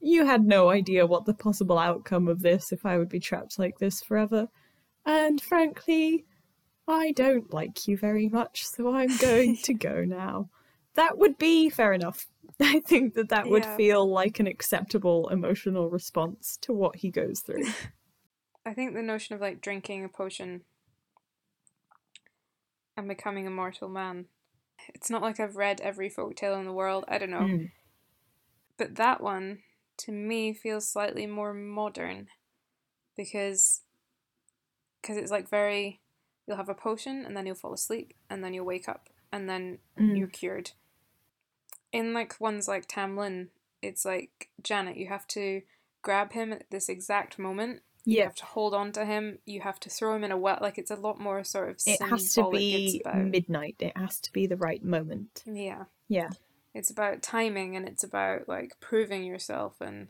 You had no idea what the possible outcome of this if I would be trapped like this forever. And frankly, I don't like you very much, so I'm going to go now. That would be fair enough. I think that that would Yeah. feel like an acceptable emotional response to what he goes through. I think the notion of like drinking a potion and becoming a mortal man. It's not like I've read every folktale in the world. I don't know, Mm. but that one to me feels slightly more modern because because it's like very you'll have a potion and then you'll fall asleep and then you'll wake up and then Mm. you're cured. In like ones like Tam Lin, it's like Janet, you have to grab him at this exact moment. Yeah. You have to hold on to him. You have to throw him in a well. Like it's a lot more sort of it has to be midnight. It has to be the right moment. yeah, Yeah, it's about timing and it's about like proving yourself and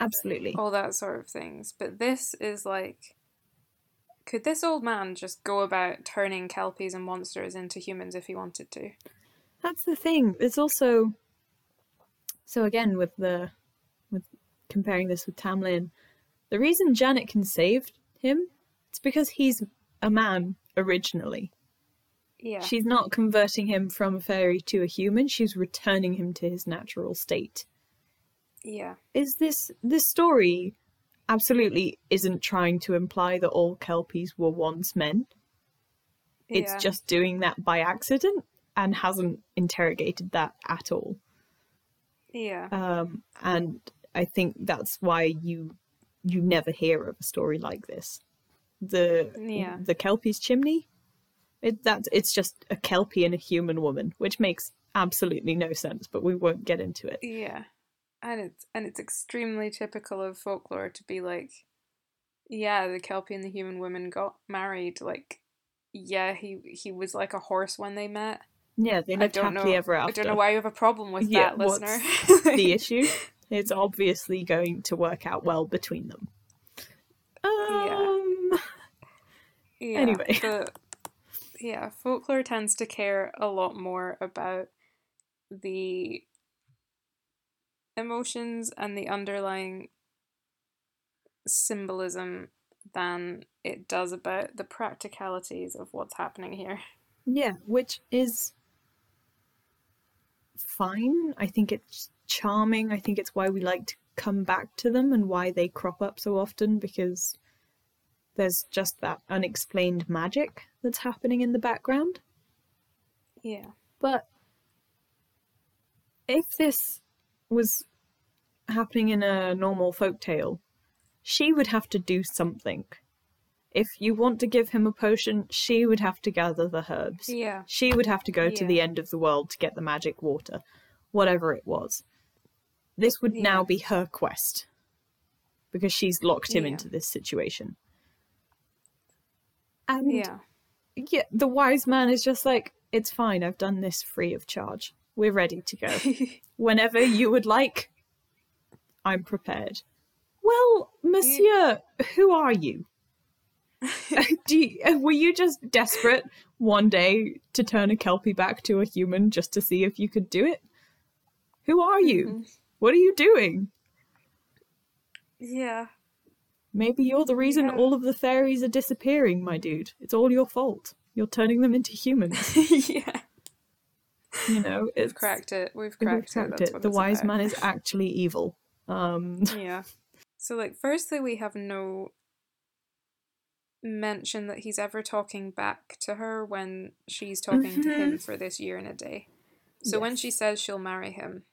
absolutely. all that sort of things. But this is like, could this old man just go about turning kelpies and monsters into humans if he wanted to? That's the thing. It's also so again with the with comparing this with Tam Lin, the reason Janet can save him it's because he's a man originally. Yeah, She's not converting him from a fairy to a human. She's returning him to his natural state. yeah, Is this this story absolutely isn't trying to imply that all kelpies were once men? It's yeah. just doing that by accident and hasn't interrogated that at all. yeah, Um, and I think that's why you you never hear of a story like this. The Yeah. the Kelpie's chimney, it that it's just a Kelpie and a human woman, which makes absolutely no sense. But we won't get into it. yeah. And it's and it's extremely typical of folklore to be like, yeah, the kelpie and the human woman got married. Like, yeah, he he was like a horse when they met. Yeah, they I lived don't happily know. ever I don't know why you have a problem with Yeah, that, what's listener. the issue. It's obviously going to work out well between them. Um, Yeah, Anyway. the, yeah, folklore tends to care a lot more about the emotions and the underlying symbolism than it does about the practicalities of what's happening here. Yeah, which is fine. I think it's charming. I think it's why we like to come back to them and why they crop up so often because there's just that unexplained magic that's happening in the background. Yeah. But if this was happening in a normal folktale, she would have to do something. If you want to give him a potion, she would have to gather the herbs. Yeah. She would have to go to the end of the world to get the magic water, whatever it was. This would now be her quest because she's locked him Yeah. into this situation. And Yeah. yeah, the wise man is just like, it's fine, I've done this free of charge. We're ready to go. Whenever you would like, I'm prepared. Well, monsieur, who are you? You, were you just desperate one day to turn a kelpie back to a human just to see if you could do it? Who are you? Mhm. What are you doing? yeah. Maybe you're the reason Yeah. all of the fairies are disappearing, my dude. It's all your fault. You're turning them into humans. yeah. You know, it's We've cracked it. We've we've cracked, it. it. The wise about. man is actually evil. Um, yeah. So, like, firstly, we have no mention that he's ever talking back to her when she's talking to him for this year and a day. So, when she says she'll marry him,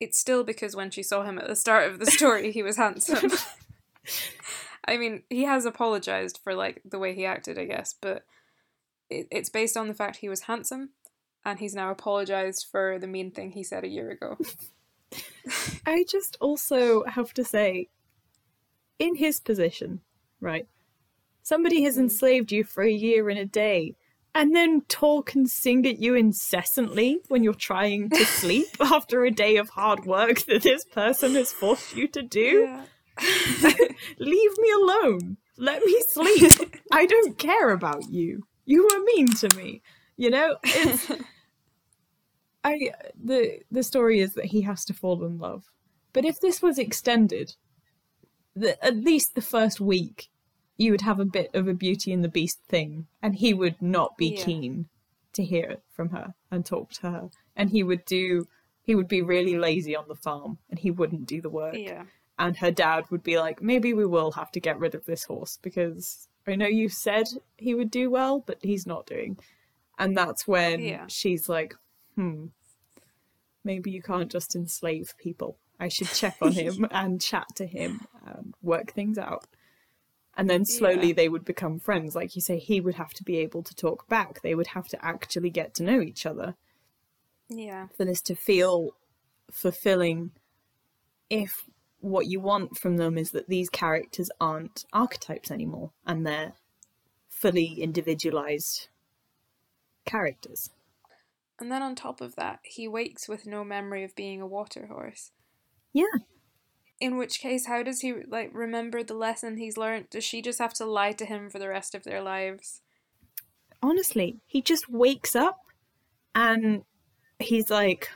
it's still because when she saw him at the start of the story, he was handsome. I mean, he has apologized for like the way he acted, I guess, but it's based on the fact he was handsome, and he's now apologized for the mean thing he said a year ago. I just also have to say, in his position, right? Somebody has Mm. enslaved you for a year and a day, and then talk and sing at you incessantly when you're trying to sleep after a day of hard work that this person has forced you to do. Leave me alone. Let me sleep. I don't care about you. You were mean to me. You know, it's I the the story is that he has to fall in love. But if this was extended, the, at least the first week, you would have a bit of a Beauty and the Beast thing, and he would not be Yeah. keen to hear it from her and talk to her, and he would do. He would be really lazy on the farm, and he wouldn't do the work. yeah. And her dad would be like, "Maybe we will have to get rid of this horse because I know you said he would do well, but he's not doing." And that's when Yeah. she's like, "Hmm, maybe you can't just enslave people. I should check on him and chat to him and work things out. And then slowly Yeah. they would become friends. Like you say, he would have to be able to talk back. They would have to actually get to know each other Yeah. for this to feel fulfilling if what you want from them is that these characters aren't archetypes anymore and they're fully individualized characters. And then on top of that, he wakes with no memory of being a water horse. Yeah. In which case, how does he like remember the lesson he's learned? Does she just have to lie to him for the rest of their lives? honestly, he just wakes up and he's like,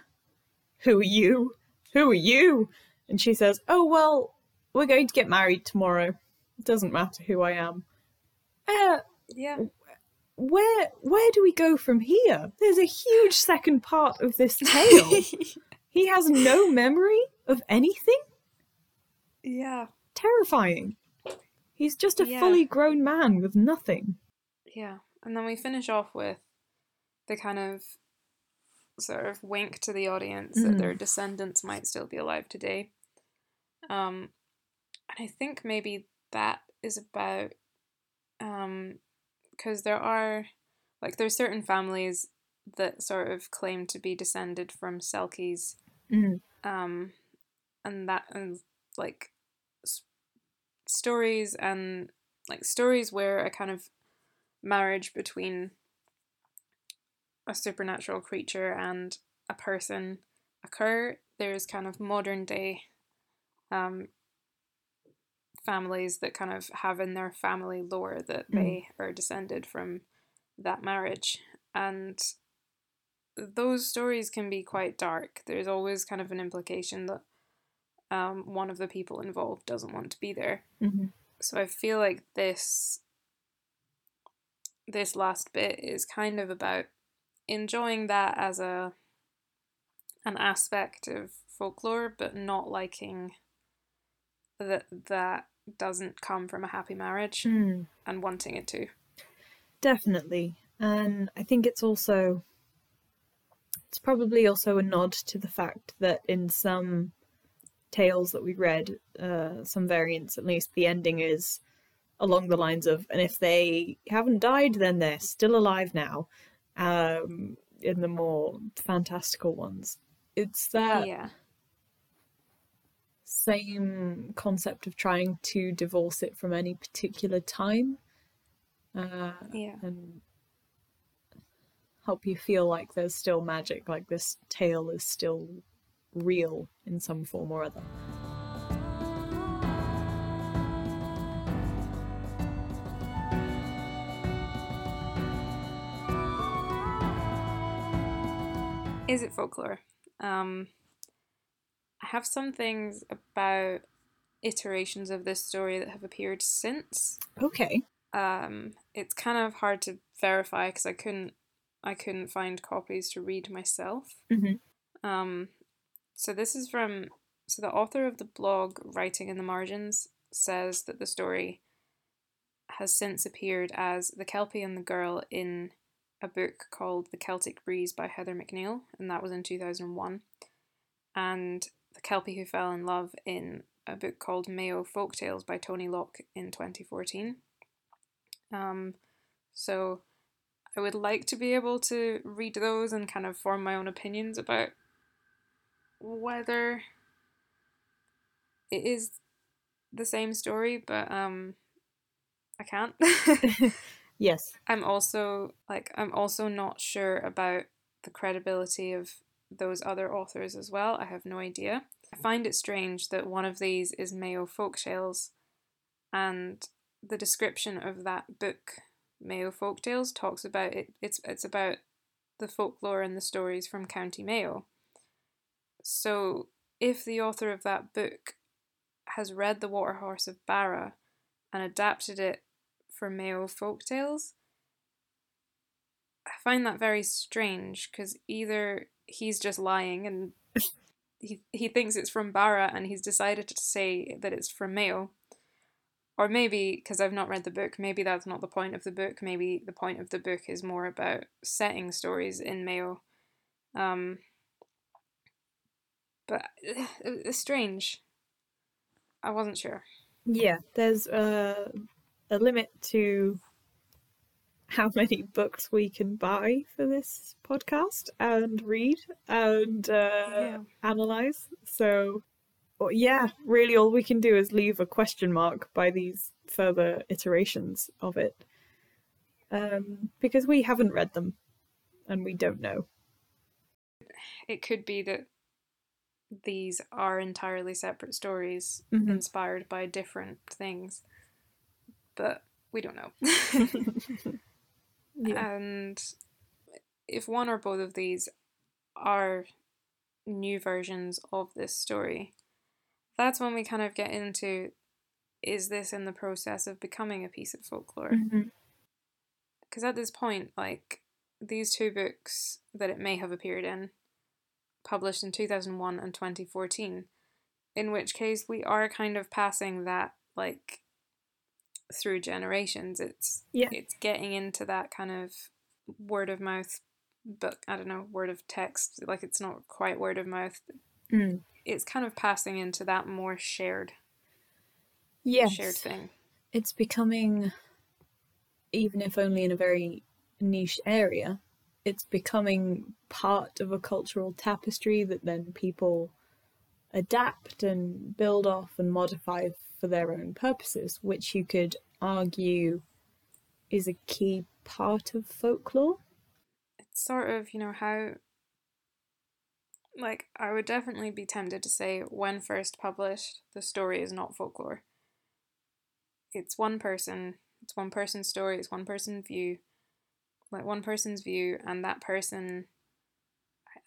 Who are you? Who are you? And she says, Oh, well, we're going to get married tomorrow. It doesn't matter who I am. Uh, Yeah. where where do we go from here? There's a huge second part of this tale. he has no memory of anything? yeah. Terrifying. He's just a Yeah. fully grown man with nothing. Yeah. And then we finish off with the kind of sort of wink to the audience that Mm. their descendants might still be alive today. Um, and I think maybe that is about um, because there are like there's certain families that sort of claim to be descended from Selkies, Mm. um, and that and like s- stories and like stories where a kind of marriage between a supernatural creature and a person occur. There's kind of modern day um, families that kind of have in their family lore that Mm. they are descended from that marriage. And those stories can be quite dark. There's always kind of an implication that um, one of the people involved doesn't want to be there. hmm So I feel like this this last bit is kind of about enjoying that as a an aspect of folklore, but not liking that that doesn't come from a happy marriage Mm. and wanting it to. Definitely. And I think it's also it's probably also a nod to the fact that in some tales that we read, uh, some variants at least, the ending is along the lines of, and if they haven't died, then they're still alive now. Um, in the more fantastical ones, it's that yeah. Same concept of trying to divorce it from any particular time uh, Yeah. and help you feel like there's still magic, like this tale is still real in some form or other. Is it folklore? Um, I have some things about iterations of this story that have appeared since. Okay. Um, it's kind of hard to verify because I couldn't, I couldn't find copies to read myself. Mhm. Um, so this is from, so the author of the blog Writing in the Margins says that the story has since appeared as The Kelpie and the Girl in a book called The Celtic Breeze by Heather McNeil, and that was in 2001. And The Kelpie Who Fell in Love in a book called Mayo Folktales by Tony Locke in 2014. Um, so I would like to be able to read those and kind of form my own opinions about whether it is the same story, but um, I can't. Yes. I'm also like I'm also not sure about the credibility of those other authors as well. I have no idea. I find it strange that one of these is Mayo Folktales and the description of that book, Mayo Folktales, talks about it it's it's about the folklore and the stories from County Mayo. So if the author of that book has read The Water Horse of Barra and adapted it for Mayo folktales. I find that very strange because either he's just lying and he he thinks it's from Barra and he's decided to say that it's from Mayo, or maybe because I've not read the book, maybe that's not the point of the book. Maybe the point of the book is more about setting stories in Mayo. Um, but it's strange. I wasn't sure. Yeah. There's uh, a limit to how many books we can buy for this podcast and read and uh, Yeah. analyze. So, well, yeah, really, all we can do is leave a question mark by these further iterations of it um, because we haven't read them and we don't know. it could be that these are entirely separate stories Mhm. inspired by different things but we don't know Yeah. and if one or both of these are new versions of this story that's when we kind of get into is this in the process of becoming a piece of folklore mm-hmm. because at this point, like these two books that it may have appeared in, published in 2001 and 2014, in which case we are kind of passing that like through generations. It's Yeah. it's getting into that kind of word of mouth book. I don't know, word of text. Like it's not quite word of mouth. Mm. It's kind of passing into that more shared Yes. shared thing. it's becoming even if only in a very niche area it's becoming part of a cultural tapestry that then people adapt and build off and modify for their own purposes which you could argue is a key part of folklore? It's sort of you know how like i would definitely be tempted to say when first published the story is not folklore. It's one person it's one person's story it's one person's view like one person's view and that person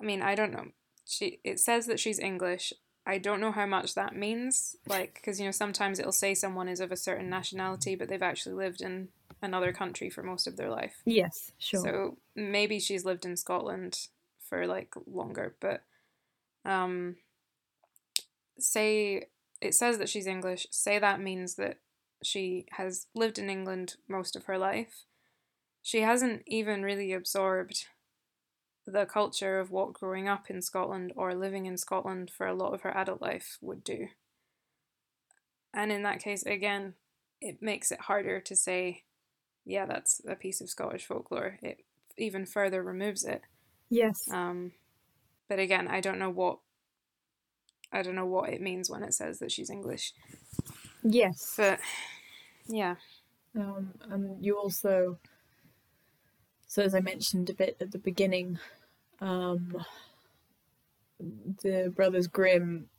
i mean i don't know she it says that she's english i don't know how much that means like because you know sometimes it'll say someone is of a certain nationality but they've actually lived in another country for most of their life. Yes sure. So maybe she's lived in Scotland for like longer, but um say it says that she's English, say that means that she has lived in England most of her life. She hasn't even really absorbed the culture of what growing up in Scotland or living in Scotland for a lot of her adult life would do. And in that case, again, it makes it harder to say, yeah, that's a piece of Scottish folklore. It even further removes it. Yes. Um, but again, I don't know what I don't know what it means when it says that she's English. Yes. But yeah. Um, and you also, so as I mentioned a bit at the beginning, um, the Brothers Grimm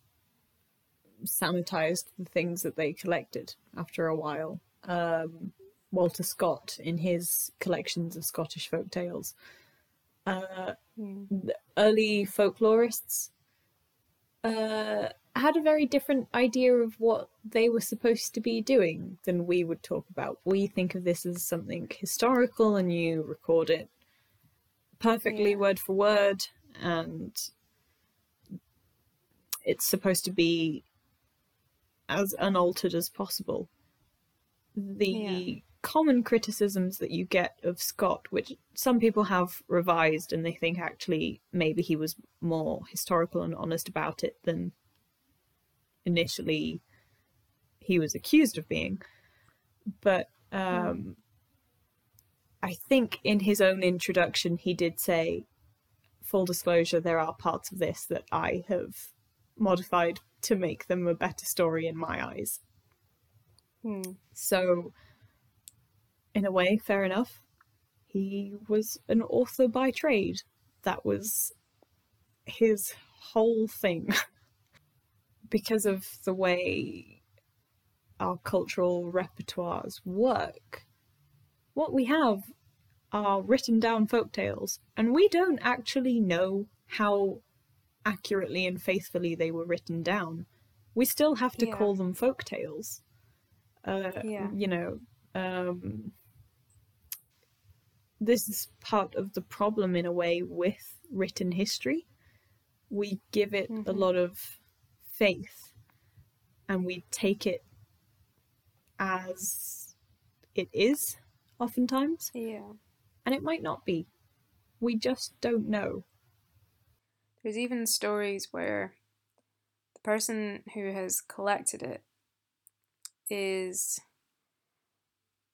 sanitized the things that they collected after a while. Um, Walter Scott, in his collections of Scottish folk tales, uh, Mm. early folklorists uh, had a very different idea of what they were supposed to be doing than we would talk about. We think of this as something historical and you record it perfectly Yeah. word for word and it's supposed to be as unaltered as possible. The Yeah. common criticisms that you get of Scott, which some people have revised and they think actually maybe he was more historical and honest about it than initially he was accused of being. But um, I think in his own introduction he did say, full disclosure, there are parts of this that I have modified to make them a better story in my eyes. Hmm. So, in a way, fair enough. He was an author by trade. That was his whole thing. because of the way our cultural repertoires work, what we have are written down folk tales, and we don't actually know how accurately and faithfully they were written down. We still have to Yeah. call them folk tales. Uh, Yeah. You know, um, this is part of the problem in a way with written history. We give it a Mhm. lot of faith and we take it as it is oftentimes, Yeah. and it might not be. We just don't know. There's even stories where the person who has collected it is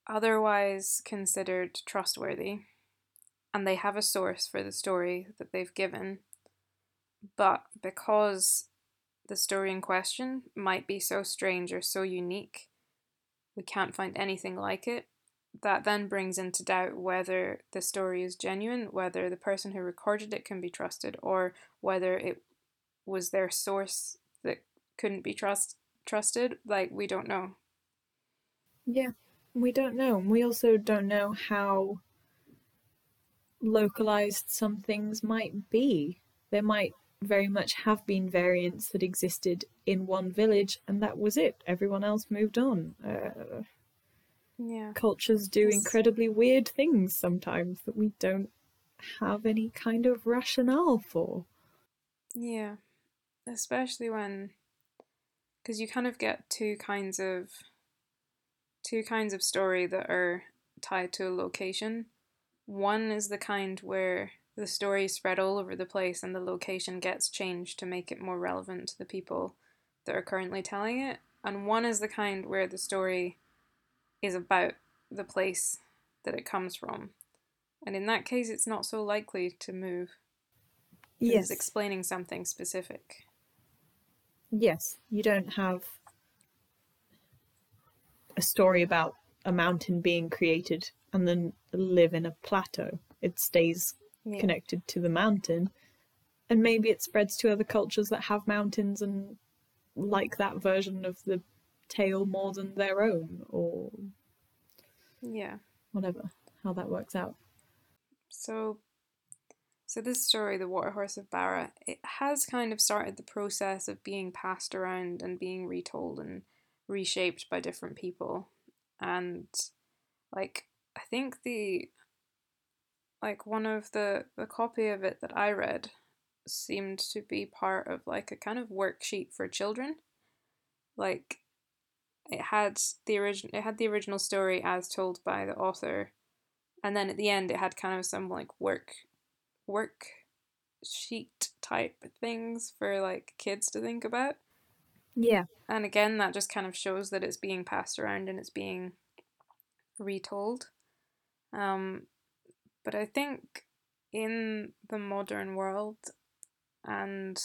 otherwise considered trustworthy and they have a source for the story that they've given, but because the story in question might be so strange or so unique, we can't find anything like it. That then brings into doubt whether the story is genuine, whether the person who recorded it can be trusted, or whether it was their source that couldn't be trust trusted. Like we don't know. Yeah, we don't know. We also don't know how localized some things might be. There might very much have been variants that existed in one village, and that was it. Everyone else moved on. Uh, Yeah. cultures do Yes. incredibly weird things sometimes that we don't have any kind of rationale for. Yeah. Especially when because you kind of get two kinds of two kinds of story that are tied to a location. One is the kind where the story is spread all over the place and the location gets changed to make it more relevant to the people that are currently telling it. And one is the kind where the story is about the place that it comes from. And in that case, it's not so likely to move. It's explaining something specific. Yes, you don't have a story about a mountain being created and then live in a plateau. It stays Yeah. connected to the mountain, and maybe it spreads to other cultures that have mountains and like that version of the tale more than their own, or Yeah. whatever. How that works out. So, so this story, the Water Horse of Barra, it has kind of started the process of being passed around and being retold and reshaped by different people, and like I think the like one of the the copy of it that I read seemed to be part of like a kind of worksheet for children, like it had the origin it had the original story as told by the author and then at the end it had kind of some like work work sheet type things for like kids to think about Yeah. And again, that just kind of shows that it's being passed around and it's being retold. Um, but I think in the modern world, and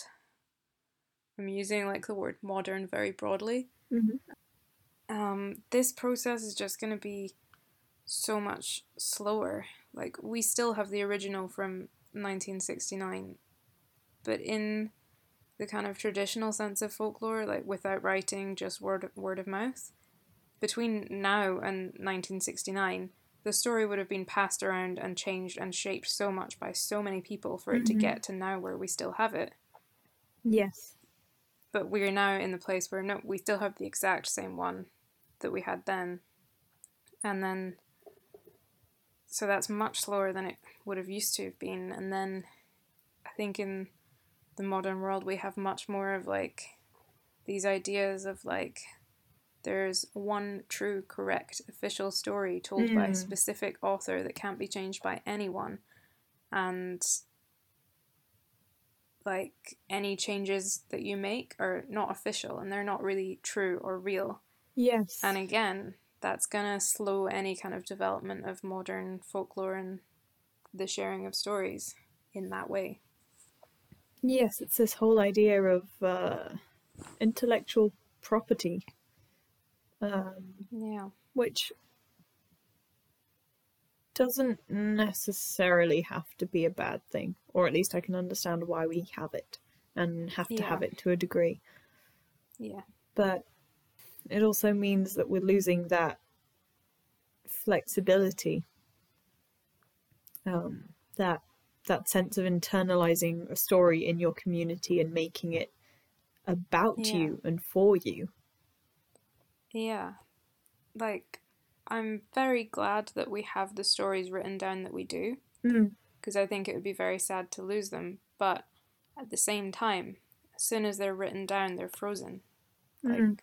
I'm using like the word modern very broadly, hmm um, this process is just going to be so much slower. Like, we still have the original from 1969, but in the kind of traditional sense of folklore, like without writing, just word word of mouth. Between now and 1969, the story would have been passed around and changed and shaped so much by so many people for it to Mhm. get to now where we still have it. Yes. But we're now in the place where no, we still have the exact same one that we had then, and then so that's much slower than it would have used to have been. And then I think in the modern world we have much more of like these ideas of like there's one true correct official story told by a Mm. specific author that can't be changed by anyone and like any changes that you make are not official and they're not really true or real Yes. and again that's gonna slow any kind of development of modern folklore and the sharing of stories in that way Yes, it's this whole idea of uh, intellectual property, um, yeah which doesn't necessarily have to be a bad thing, or at least I can understand why we have it and have to Yeah. have it to a degree. yeah But it also means that we're losing that flexibility, um, that that sense of internalizing a story in your community and making it about Yeah. you and for you. Yeah. Like, I'm very glad that we have the stories written down that we do, Mm. because I think it would be very sad to lose them. But at the same time, as soon as they're written down, they're frozen. Like, Mm.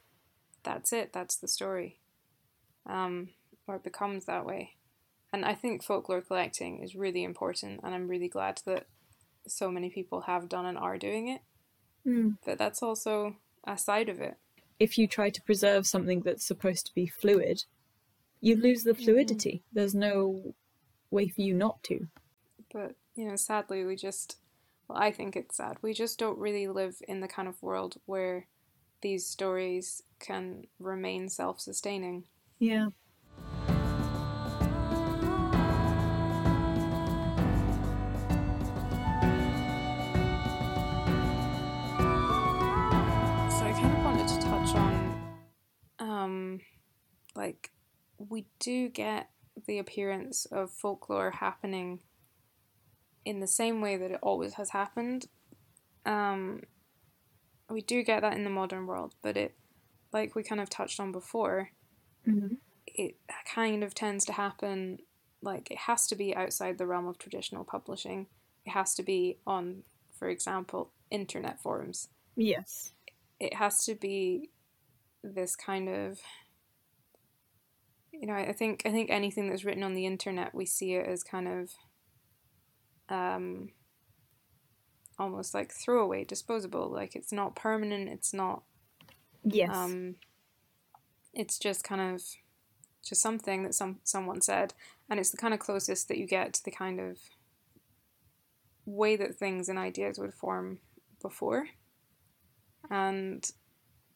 that's it, that's the story. Um, or it becomes that way. And I think folklore collecting is really important, and I'm really glad that so many people have done and are doing it. Mm. But that's also a side of it. If you try to preserve something that's supposed to be fluid, you lose the mm-hmm. fluidity. There's no way for you not to. But, you know, sadly, we just, well, I think it's sad. We just don't really live in the kind of world where these stories can remain self sustaining. Yeah. Um, like, we do get the appearance of folklore happening in the same way that it always has happened. Um, we do get that in the modern world, but it, like we kind of touched on before, Mhm. it kind of tends to happen like it has to be outside the realm of traditional publishing. It has to be on, for example, internet forums. Yes. It has to be this kind of you know, I think I think anything that's written on the internet we see it as kind of um almost like throwaway, disposable. Like it's not permanent, it's not Yes. um, it's just kind of just something that some someone said, and it's the kind of closest that you get to the kind of way that things and ideas would form before. And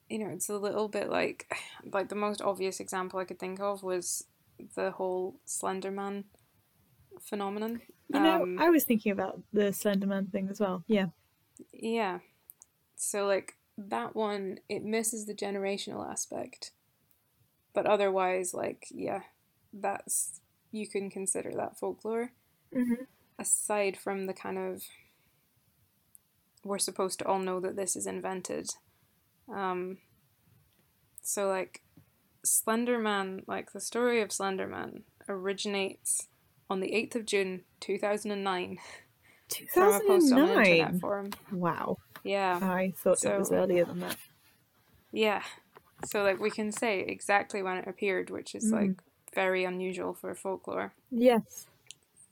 you know, it's a little bit like like the most obvious example I could think of was the whole Slenderman phenomenon. you know, um, I was thinking about the Slenderman thing as well. Yeah. Yeah. So like that one, it misses the generational aspect. But otherwise, like, yeah, that's you can consider that folklore. Mm-hmm. Aside from the kind of we're supposed to all know that this is invented. Um so like Slenderman, like the story of Slenderman originates on the 8th of June 2009 from a post on an internet 2009. forum. Wow. Yeah. I thought it was earlier than that. Yeah. So like we can say exactly when it appeared, which is Mm. like very unusual for folklore. Yes.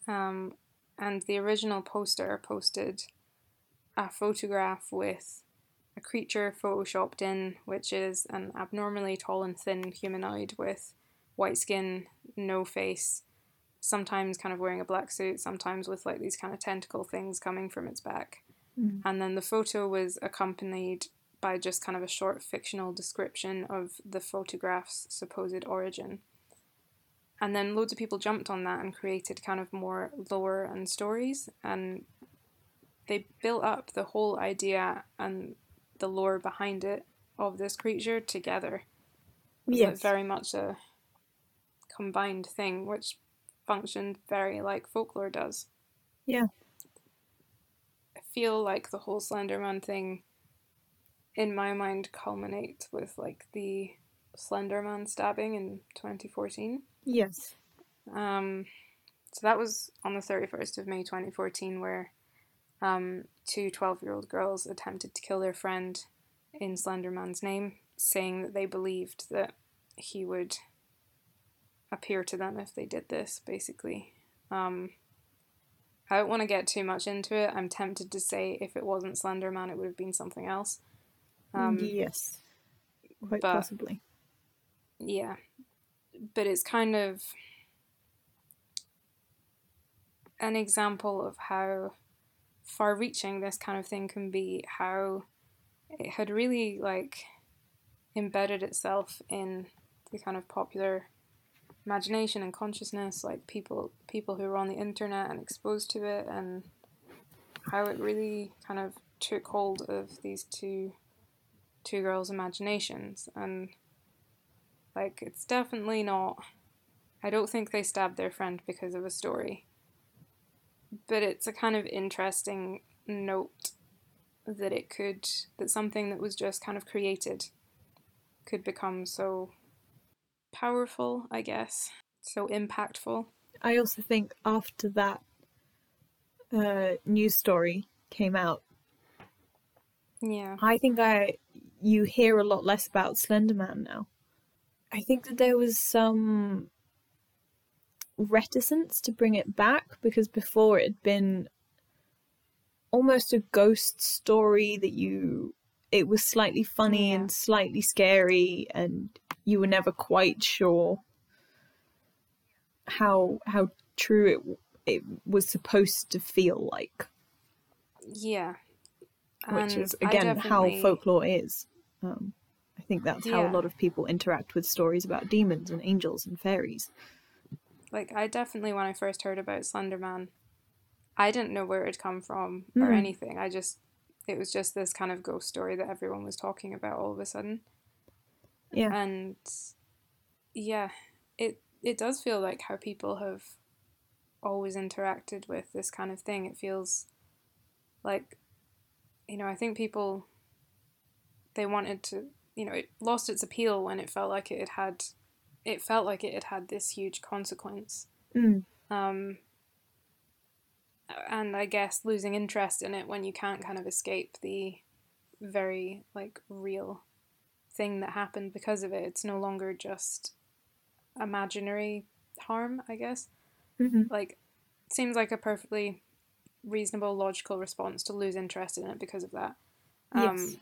Um, and the original poster posted a photograph with a creature photoshopped in, which is an abnormally tall and thin humanoid with white skin, no face, sometimes kind of wearing a black suit, sometimes with like these kind of tentacle things coming from its back. Mm. And then the photo was accompanied by just kind of a short fictional description of the photograph's supposed origin. And then loads of people jumped on that and created kind of more lore and stories. And they built up the whole idea and the lore behind it of this creature together. Yes. very much a combined thing, which functioned very like folklore does. Yeah. I feel like the whole Slenderman thing, in my mind, culminates with like the Slenderman stabbing in 2014. Yes. Um, so that was on the 31st of May 2014, where um, two 12 year old girls attempted to kill their friend in Slenderman's name, saying that they believed that he would appear to them if they did this, basically. Um, I don't want to get too much into it. I'm tempted to say if it wasn't Slenderman, it would have been something else. Um, yes. Quite but- possibly. yeah but it's kind of an example of how far reaching this kind of thing can be how it had really like embedded itself in the kind of popular imagination and consciousness like people people who were on the internet and exposed to it and how it really kind of took hold of these two two girls imaginations and like, it's definitely not. I don't think they stabbed their friend because of a story. But it's a kind of interesting note that it could. that something that was just kind of created could become so powerful, I guess. So impactful. I also think after that uh, news story came out, Yeah. I think I you hear a lot less about Slenderman now. I think that there was some reticence to bring it back because before it had been almost a ghost story that you it was slightly funny Yeah. and slightly scary and you were never quite sure how how true it it was supposed to feel like Yeah. which And is again how folklore is. Um, I think that's how a lot of people interact with stories about demons and angels and fairies. Like I definitely when I first heard about Slenderman, I didn't know where it'd come from or Mhm. anything. I just it was just this kind of ghost story that everyone was talking about all of a sudden. Yeah. And yeah, it it does feel like how people have always interacted with this kind of thing. It feels like you know, I think people they wanted to you know, it lost its appeal when it felt like it had it felt like it had had this huge consequence. Mm. Um, and I guess losing interest in it when you can't kind of escape the very like real thing that happened because of it. It's no longer just imaginary harm, I guess. hmm Like, seems like a perfectly reasonable, logical response to lose interest in it because of that. Um, Yes.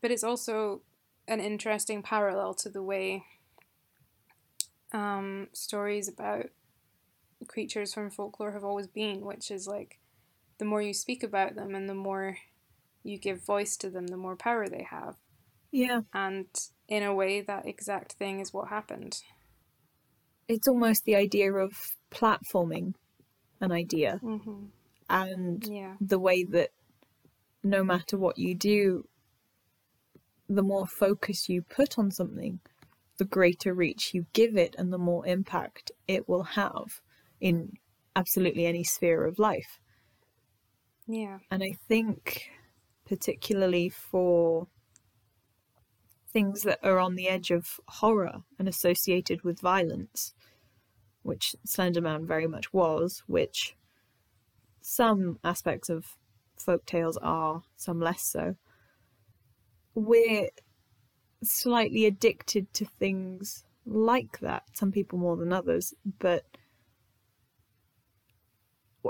But it's also an interesting parallel to the way um, stories about creatures from folklore have always been, which is like the more you speak about them and the more you give voice to them, the more power they have. Yeah. And in a way, that exact thing is what happened. It's almost the idea of platforming an idea Mm-hmm. and Yeah. the way that no matter what you do, the more focus you put on something, the greater reach you give it and the more impact it will have in absolutely any sphere of life. Yeah. And I think, particularly for things that are on the edge of horror and associated with violence, which Slenderman very much was, which some aspects of folk tales are, some less so. We're slightly addicted to things like that, some people more than others, but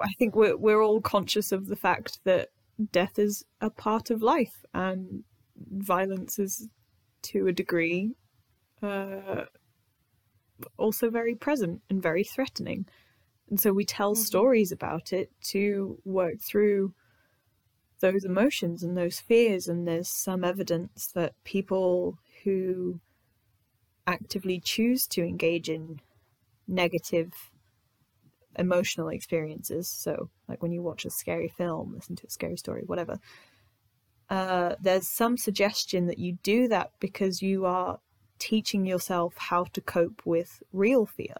I think we're we're all conscious of the fact that death is a part of life and violence is to a degree uh, also very present and very threatening. And so we tell mm-hmm. stories about it to work through those emotions and those fears. And there's some evidence that people who actively choose to engage in negative emotional experiences, so like when you watch a scary film, listen to a scary story, whatever, uh, there's some suggestion that you do that because you are teaching yourself how to cope with real fear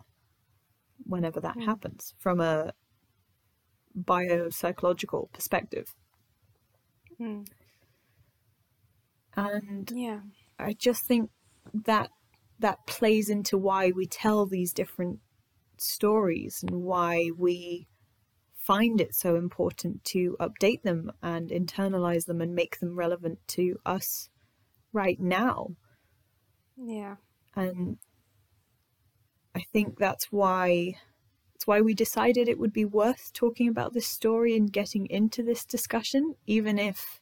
whenever that mm. happens from a biopsychological perspective. Mm. And yeah, I just think that that plays into why we tell these different stories and why we find it so important to update them and internalize them and make them relevant to us right now. Yeah. And I think that's why why we decided it would be worth talking about this story and getting into this discussion, even if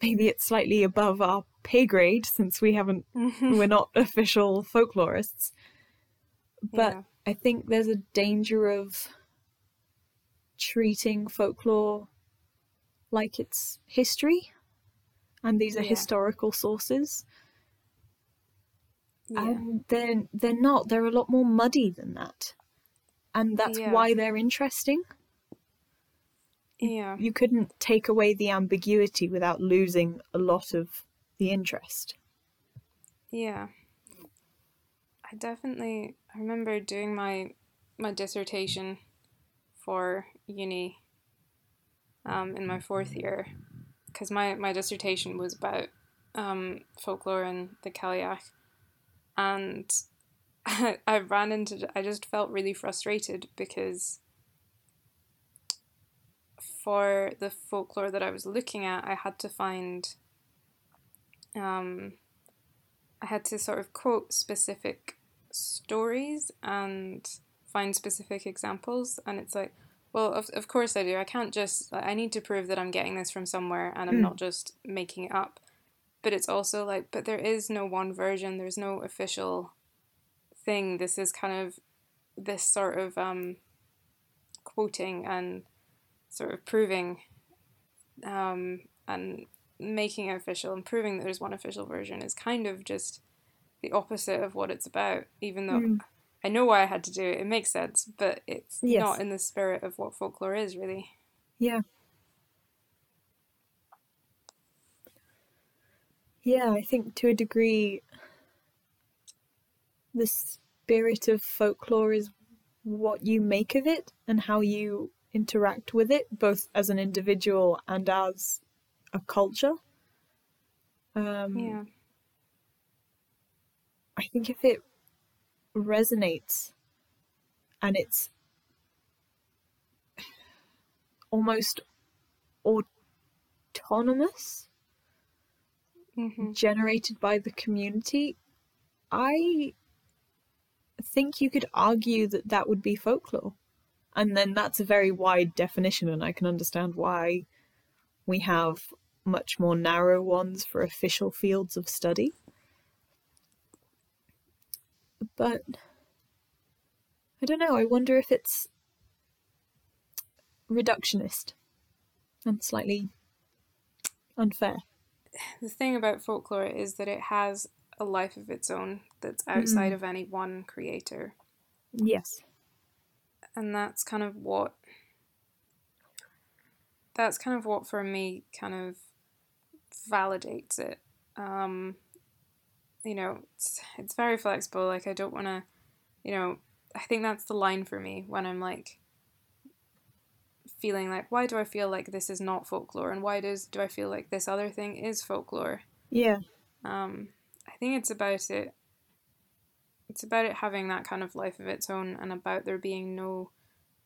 maybe it's slightly above our pay grade since we haven't mm-hmm. we're not official folklorists. But yeah. I think there's a danger of treating folklore like it's history and these are yeah. historical sources yeah. and they're they're not they're a lot more muddy than that and that's yeah. why they're interesting yeah you couldn't take away the ambiguity without losing a lot of the interest yeah i definitely i remember doing my my dissertation for uni um, in my fourth year because my, my dissertation was about um, folklore and the Cailleach. And I, I ran into, I just felt really frustrated because for the folklore that I was looking at, I had to find, um, I had to sort of quote specific stories and find specific examples. And it's like, well, of, of course I do. I can't just, I need to prove that I'm getting this from somewhere and I'm mm. not just making it up. But it's also like, but there is no one version, there's no official thing. This is kind of this sort of um, quoting and sort of proving um, and making it official and proving that there's one official version is kind of just the opposite of what it's about, even though. Mm I know why I had to do it. It makes sense, but it's yes. not in the spirit of what folklore is, really. Yeah. Yeah, I think to a degree, the spirit of folklore is what you make of it and how you interact with it, both as an individual and as a culture. Um, yeah. I think if it resonates and it's almost autonomous mm-hmm. generated by the community i think you could argue that that would be folklore and then that's a very wide definition and i can understand why we have much more narrow ones for official fields of study but I don't know. I wonder if it's reductionist and slightly unfair. The thing about folklore is that it has a life of its own that's outside mm. of any one creator. Yes. And that's kind of what that's kind of what for me kind of validates it. Um, you know, it's, it's very flexible. Like, I don't want to, you know, I think that's the line for me when I'm like feeling like, why do I feel like this is not folklore? And why does, do I feel like this other thing is folklore? Yeah. Um, think it's about it, it's about it having that kind of life of its own and about there being no,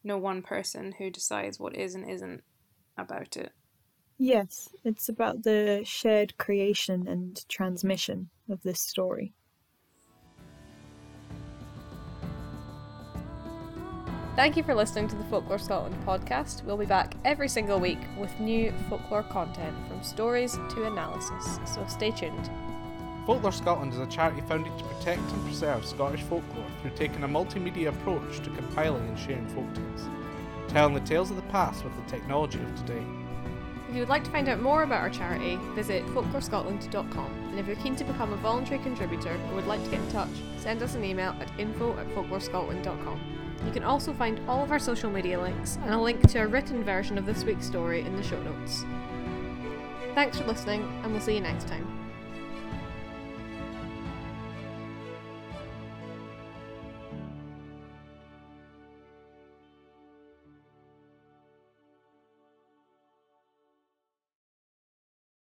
no one person who decides what is and isn't about it. Yes, it's about the shared creation and transmission of this story. Thank you for listening to the Folklore Scotland podcast. We'll be back every single week with new folklore content from stories to analysis, so stay tuned. Folklore Scotland is a charity founded to protect and preserve Scottish folklore through taking a multimedia approach to compiling and sharing folktales, telling the tales of the past with the technology of today. If you would like to find out more about our charity, visit folklorescotland.com. And if you're keen to become a voluntary contributor or would like to get in touch, send us an email at info at folklorescotland.com. You can also find all of our social media links and a link to a written version of this week's story in the show notes. Thanks for listening, and we'll see you next time.